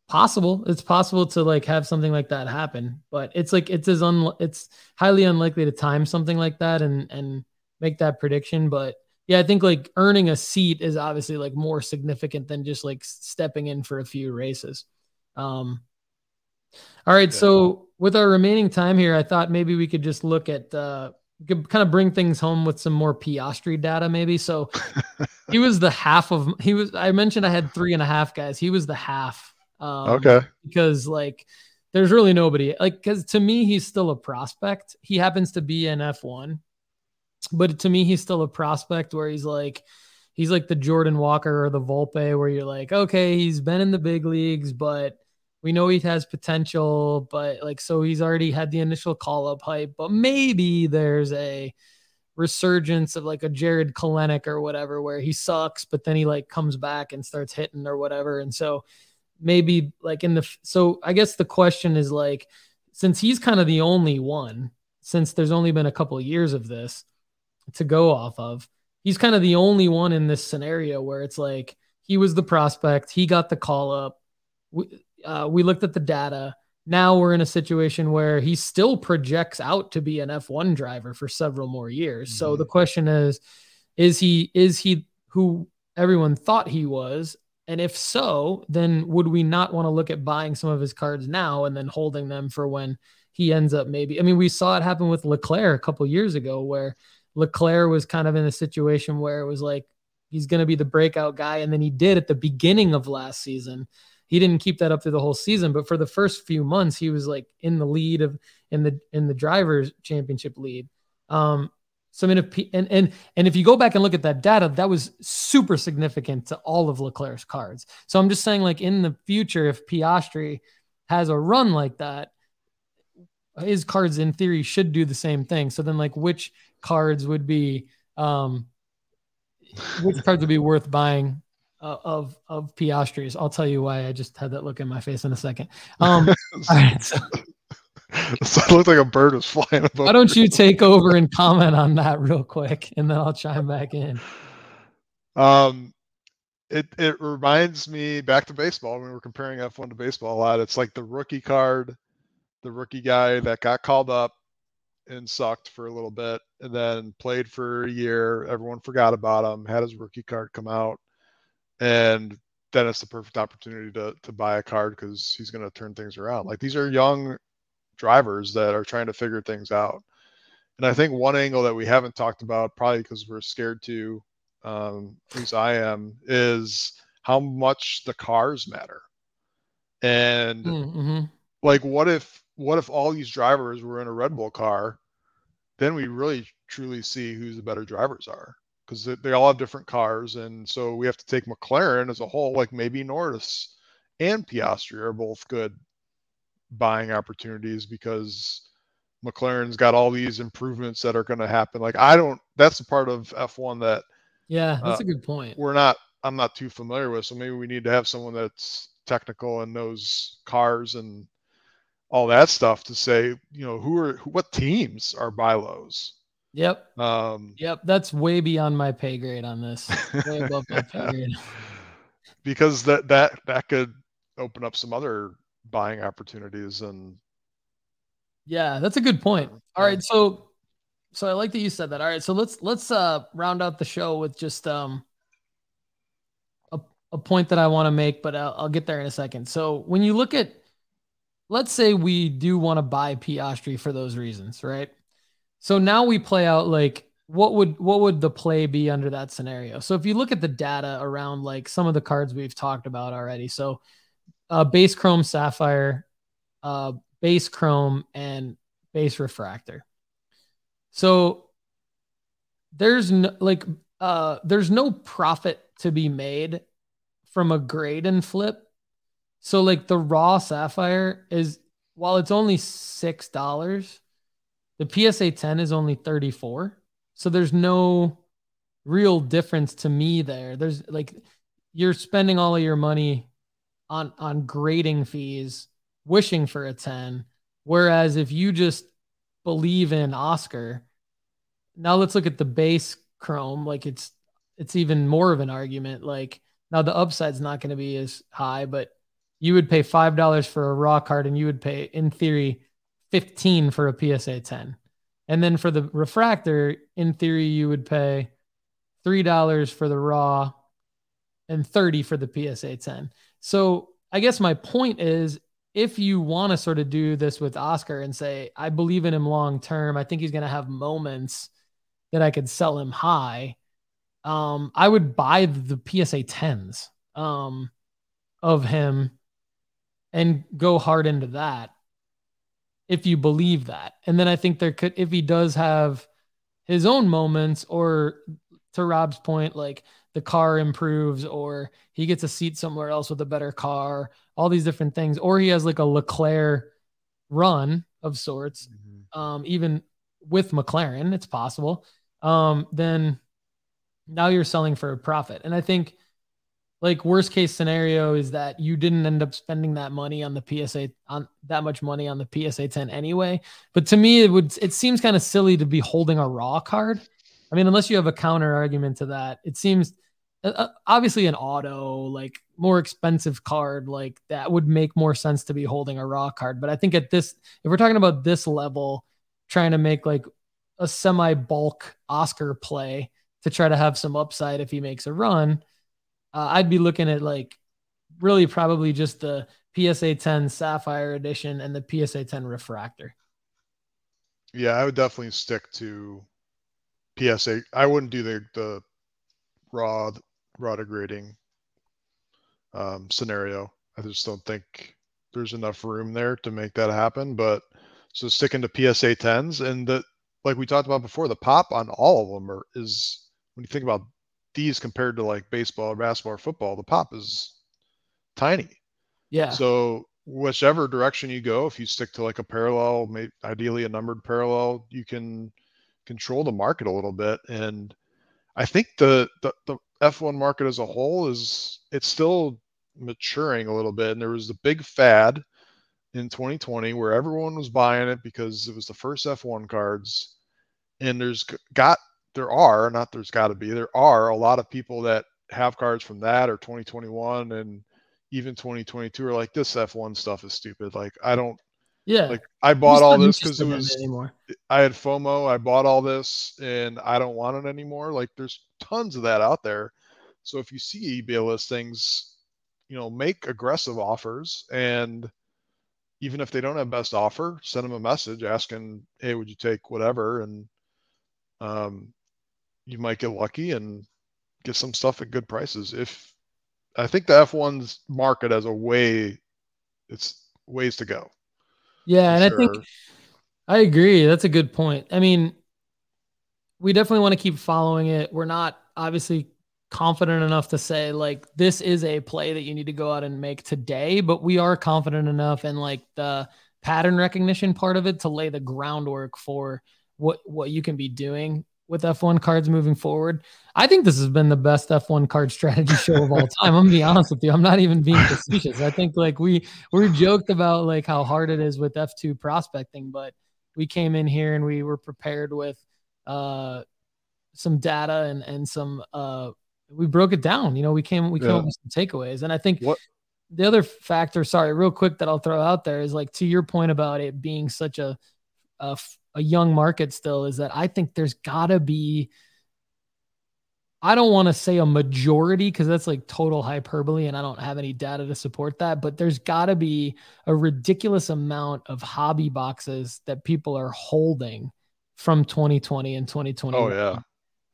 Speaker 1: possible. It's possible to like have something like that happen, but it's like it's as un it's highly unlikely to time something like that and and make that prediction. But yeah, I think like earning a seat is obviously like more significant than just like stepping in for a few races. Um, all right, yeah. so with our remaining time here, I thought maybe we could just look at uh, could kind of bring things home with some more Piastri data, maybe. So he was the half of he was. I mentioned I had three and a half guys. He was the half.
Speaker 2: Um, okay.
Speaker 1: Because like, there's really nobody like because to me he's still a prospect. He happens to be an F1, but to me he's still a prospect where he's like. He's like the Jordan Walker or the Volpe, where you're like, okay, he's been in the big leagues, but we know he has potential, but like, so he's already had the initial call up hype, but maybe there's a resurgence of like a Jarred Kelenic or whatever, where he sucks, but then he like comes back and starts hitting or whatever. And so maybe like in the, so I guess the question is like, since he's kind of the only one, since there's only been a couple of years of this to go off of, he's kind of the only one in this scenario where it's like he was the prospect, he got the call up. We, uh, we looked at the data. Now we're in a situation where he still projects out to be an F1 driver for several more years. Mm-hmm. So the question is, is he is he who everyone thought he was? And if so, then would we not want to look at buying some of his cards now and then holding them for when he ends up maybe? I mean, we saw it happen with Leclerc a couple years ago where Leclerc was kind of in a situation where it was like he's going to be the breakout guy. And then he did at the beginning of last season he didn't keep that up through the whole season, but for the first few months, he was like in the lead of in the in the drivers championship lead. Um, so I mean, if and and and if you go back and look at that data, that was super significant to all of Leclerc's cards. So I'm just saying, like in the future, if Piastri has a run like that, his cards in theory should do the same thing. So then, like, which cards would be um, which cards would be worth buying uh, of of Piastri's. I'll tell you why. I just had that look in my face in a second. Um, all right, so.
Speaker 2: so it looked like a bird was flying above.
Speaker 1: Why don't you take over and comment on that real quick, and then I'll chime back in.
Speaker 2: Um, it it reminds me back to baseball when we were comparing F1 to baseball a lot. It's like the rookie card, the rookie guy that got called up and sucked for a little bit, and then played for a year. Everyone forgot about him. Had his rookie card come out and then it's the perfect opportunity to to buy a card because he's going to turn things around. Like these are young drivers that are trying to figure things out. And I think one angle that we haven't talked about, probably because we're scared to, um, at least I am, is how much the cars matter. And mm-hmm. like, what if what if all these drivers were in a Red Bull car? Then we really truly see who the better drivers are because they, they all have different cars, and so we have to take McLaren as a whole. Like maybe Norris and Piastri are both good buying opportunities because McLaren's got all these improvements that are going to happen. Like I don't. That's the part of F1 that
Speaker 1: yeah, that's uh, a good point.
Speaker 2: We're not. I'm not too familiar with, so maybe we need to have someone that's technical and knows cars and all that stuff to say, you know, who are what teams are buy lows.
Speaker 1: Yep.
Speaker 2: Um,
Speaker 1: yep. That's way beyond my pay grade on this. Way above my pay grade.
Speaker 2: Because that that that could open up some other buying opportunities and.
Speaker 1: Yeah, that's a good point. All right, so so I like that you said that. All right, so let's let's uh round out the show with just um a, a point that I want to make, but I'll, I'll get there in a second. So when you look at let's say we do want to buy Piastri for those reasons, right? So now we play out like what would what would the play be under that scenario? So if you look at the data around like some of the cards we've talked about already, so uh, base chrome sapphire, uh, base chrome, and base refractor. So there's no like uh there's no profit to be made from a grade and flip so like the raw sapphire is while it's only six dollars, the PSA 10 is only 34. So there's no real difference to me there. There's like you're spending all of your money on on grading fees, wishing for a 10. Whereas if you just believe in Oscar, now let's look at the base chrome. Like it's it's even more of an argument. Like now the upside's not going to be as high, but you would pay five dollars for a raw card, and you would pay, in theory, fifteen for a PSA ten. And then for the refractor, in theory, you would pay three dollars for the raw and 30 for the PSA 10. So I guess my point is if you want to sort of do this with Oscar and say, I believe in him long term, I think he's going to have moments that I could sell him high. Um, I would buy the PSA 10s um, of him and go hard into that if you believe that. And then I think there could, if he does have his own moments, or to Rob's point, like the car improves, or he gets a seat somewhere else with a better car, all these different things, or he has like a Leclerc run of sorts, mm-hmm. um, even with McLaren, it's possible. Um, then now you're selling for a profit. And I think like worst case scenario is that you didn't end up spending that money on the PSA on that much money on the PSA 10 anyway. But to me, it would it seems kind of silly to be holding a raw card. I mean, unless you have a counter argument to that, it seems uh, uh obviously an auto like more expensive card like that would make more sense to be holding a raw card. But I think at this, if we're talking about this level, trying to make like a semi bulk Oscar play to try to have some upside if he makes a run uh, I'd be looking at like really probably just the PSA 10 Sapphire Edition and the PSA 10 Refractor.
Speaker 2: Yeah, I would definitely stick to PSA. I wouldn't do the the raw raw degrading um, scenario. I just don't think there's enough room there to make that happen. But so sticking to PSA 10s and the like we talked about before, the pop on all of them are is when you think about these compared to like baseball or basketball or football, the pop is tiny.
Speaker 1: Yeah.
Speaker 2: So whichever direction you go, if you stick to like a parallel, maybe ideally a numbered parallel, you can control the market a little bit. And I think the, the, the F1 market as a whole is it's still maturing a little bit. And there was the big fad in 2020 where everyone was buying it because it was the first F1 cards. And there's got there are not there's got to be there are a lot of people that have cards from that or 2021 and even 2022 are like this F1 stuff is stupid. Like I don't
Speaker 1: yeah.
Speaker 2: Like I bought all this because it was anymore. I had FOMO. I bought all this and I don't want it anymore. Like there's tons of that out there. So if you see eBay listings, you know, make aggressive offers and even if they don't have best offer, send them a message asking, "Hey, would you take whatever?" And um, you might get lucky and get some stuff at good prices. If I think the F1's market has a way, it's ways to go.
Speaker 1: Yeah, and sure. I think I agree. That's a good point. I mean, we definitely want to keep following it. We're not obviously confident enough to say like this is a play that you need to go out and make today, but we are confident enough in like the pattern recognition part of it to lay the groundwork for what what you can be doing with F1 cards moving forward. I think this has been the best F1 card strategy show of all time. I'm gonna be honest with you. I'm not even being facetious. I think like we we joked about like how hard it is with F2 prospecting, but we came in here and we were prepared with uh some data and and some uh we broke it down. You know, we came we came yeah. up with some takeaways. And I think what the other factor, sorry, real quick that I'll throw out there is like to your point about it being such a a a young market still is that I think there's got to be I don't want to say a majority because that's like total hyperbole and I don't have any data to support that, but there's got to be a ridiculous amount of hobby boxes that people are holding from 2020 and 2020.
Speaker 2: Oh yeah.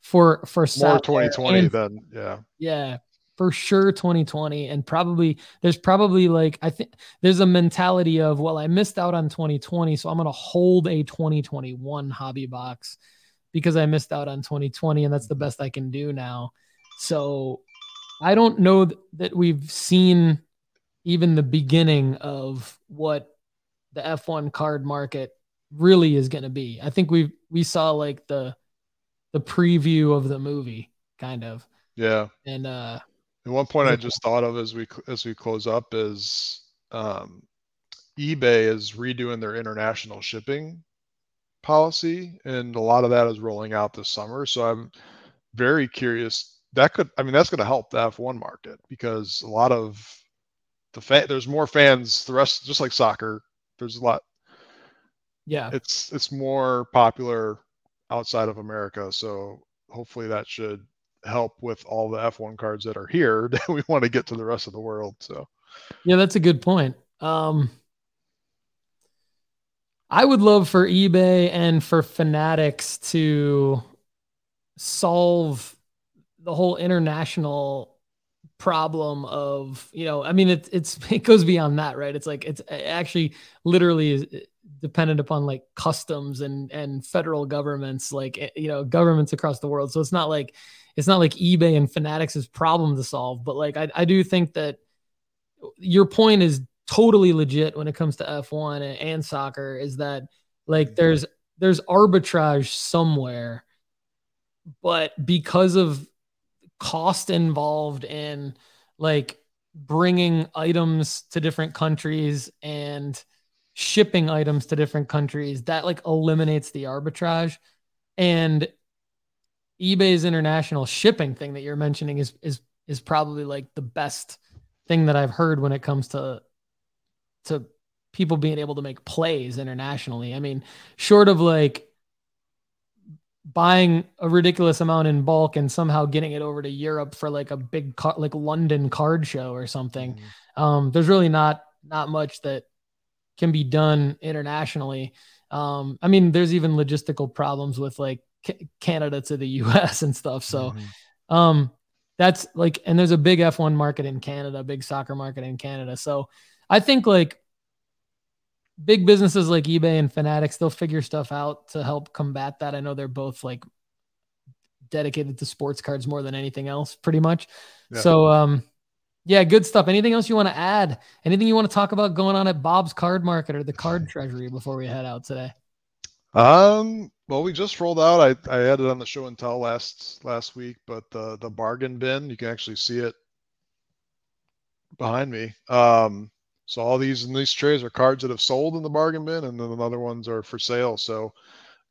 Speaker 1: For for
Speaker 2: more 2020 and, than yeah.
Speaker 1: Yeah for sure 2020 and probably there's probably like i think there's a mentality of well i missed out on 2020 so i'm going to hold a 2021 hobby box because i missed out on 2020 and that's the best i can do now. So i don't know that we've seen even the beginning of what the f1 card market really is going to be. I think we we saw like the the preview of the movie kind of.
Speaker 2: Yeah.
Speaker 1: And uh
Speaker 2: and one point I just thought of as we as we close up is um, eBay is redoing their international shipping policy, and a lot of that is rolling out this summer. So I'm very curious. That could, I mean, that's going to help the F1 market because a lot of the fan, there's more fans. The rest, just like soccer, there's a lot.
Speaker 1: Yeah,
Speaker 2: it's it's more popular outside of America. So hopefully that should help with all the F1 cards that are here that we want to get to the rest of the world. So,
Speaker 1: yeah, that's a good point. Um, I would love for eBay and for Fanatics to solve the whole international problem of you know i mean it, it's it goes beyond that right it's like it's actually literally is dependent upon like customs and and federal governments like eh, you know governments across the world so it's not like it's not like ebay and fanatics' is problem to solve but like I, I do think that your point is totally legit when it comes to f1 and, and soccer is that like mm-hmm. there's there's arbitrage somewhere but because of cost involved in like bringing items to different countries and shipping items to different countries that like eliminates the arbitrage. And ebay's international shipping thing that you're mentioning is is is probably like the best thing that i've heard when it comes to to people being able to make plays internationally i mean short of like buying a ridiculous amount in bulk and somehow getting it over to europe for like a big car, like london card show or something mm-hmm. um there's really not not much that can be done internationally. Um, I mean, there's even logistical problems with like C- Canada to the US and stuff. So, mm-hmm. um, that's like, and there's a big F1 market in Canada, big soccer market in Canada. So I think like big businesses like eBay and Fanatics, they'll figure stuff out to help combat that. I know they're both like dedicated to sports cards more than anything else, pretty much. Yeah. So, um, yeah, good stuff. Anything else you want to add? Anything you want to talk about going on at Bob's Card Market or the Card Treasury before we head out today?
Speaker 2: Um, well, we just rolled out. I, I had it on the show and tell last last week, but the the bargain bin, you can actually see it behind me. Um, so all these in these trays are cards that have sold in the bargain bin, and then the other ones are for sale. So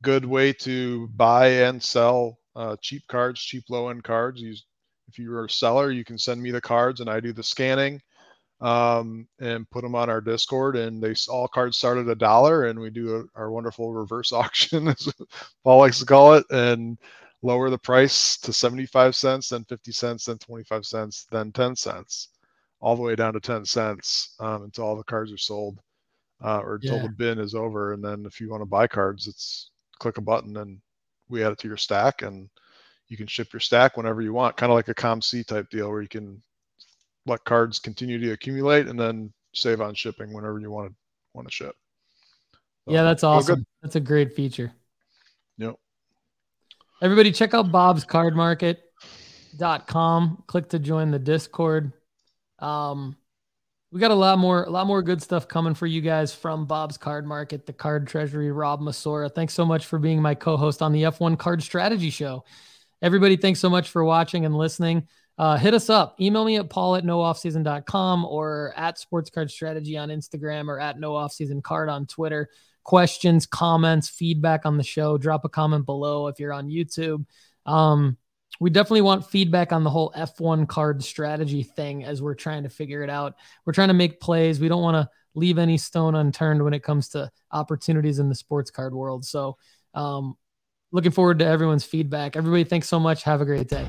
Speaker 2: good way to buy and sell uh, cheap cards, cheap low end cards. Use if you're a seller, you can send me the cards and I do the scanning um, and put them on our Discord. And they all cards start at a dollar, and we do a, our wonderful reverse auction, as Paul likes to call it, and lower the price to 75 cents, then 50 cents, then 25 cents, then 10 cents, all the way down to 10 cents um, until all the cards are sold uh, or until yeah. the bin is over. And then if you want to buy cards, it's click a button and we add it to your stack and you can ship your stack whenever you want, kind of like a COMC type deal where you can let cards continue to accumulate and then save on shipping whenever you want to want to ship. So,
Speaker 1: yeah, that's awesome. That's a great feature.
Speaker 2: Yep.
Speaker 1: Everybody check out Bob's Card Market.com. Click to join the Discord. Um, we got a lot more, a lot more good stuff coming for you guys from Bob's Card Market, the Card Treasury, Rob Misora. Thanks so much for being my co-host on the F1 Card Strategy Show. Everybody, thanks so much for watching and listening. Uh, hit us up. Email me at paul at nooffseason.com or at sports card strategy on Instagram or at no offseason card on Twitter. Questions, comments, feedback on the show, drop a comment below if you're on YouTube. Um, we definitely want feedback on the whole F1 card strategy thing as we're trying to figure it out. We're trying to make plays. We don't want to leave any stone unturned when it comes to opportunities in the sports card world. So, um, looking forward to everyone's feedback. Everybody, thanks so much. Have a great day.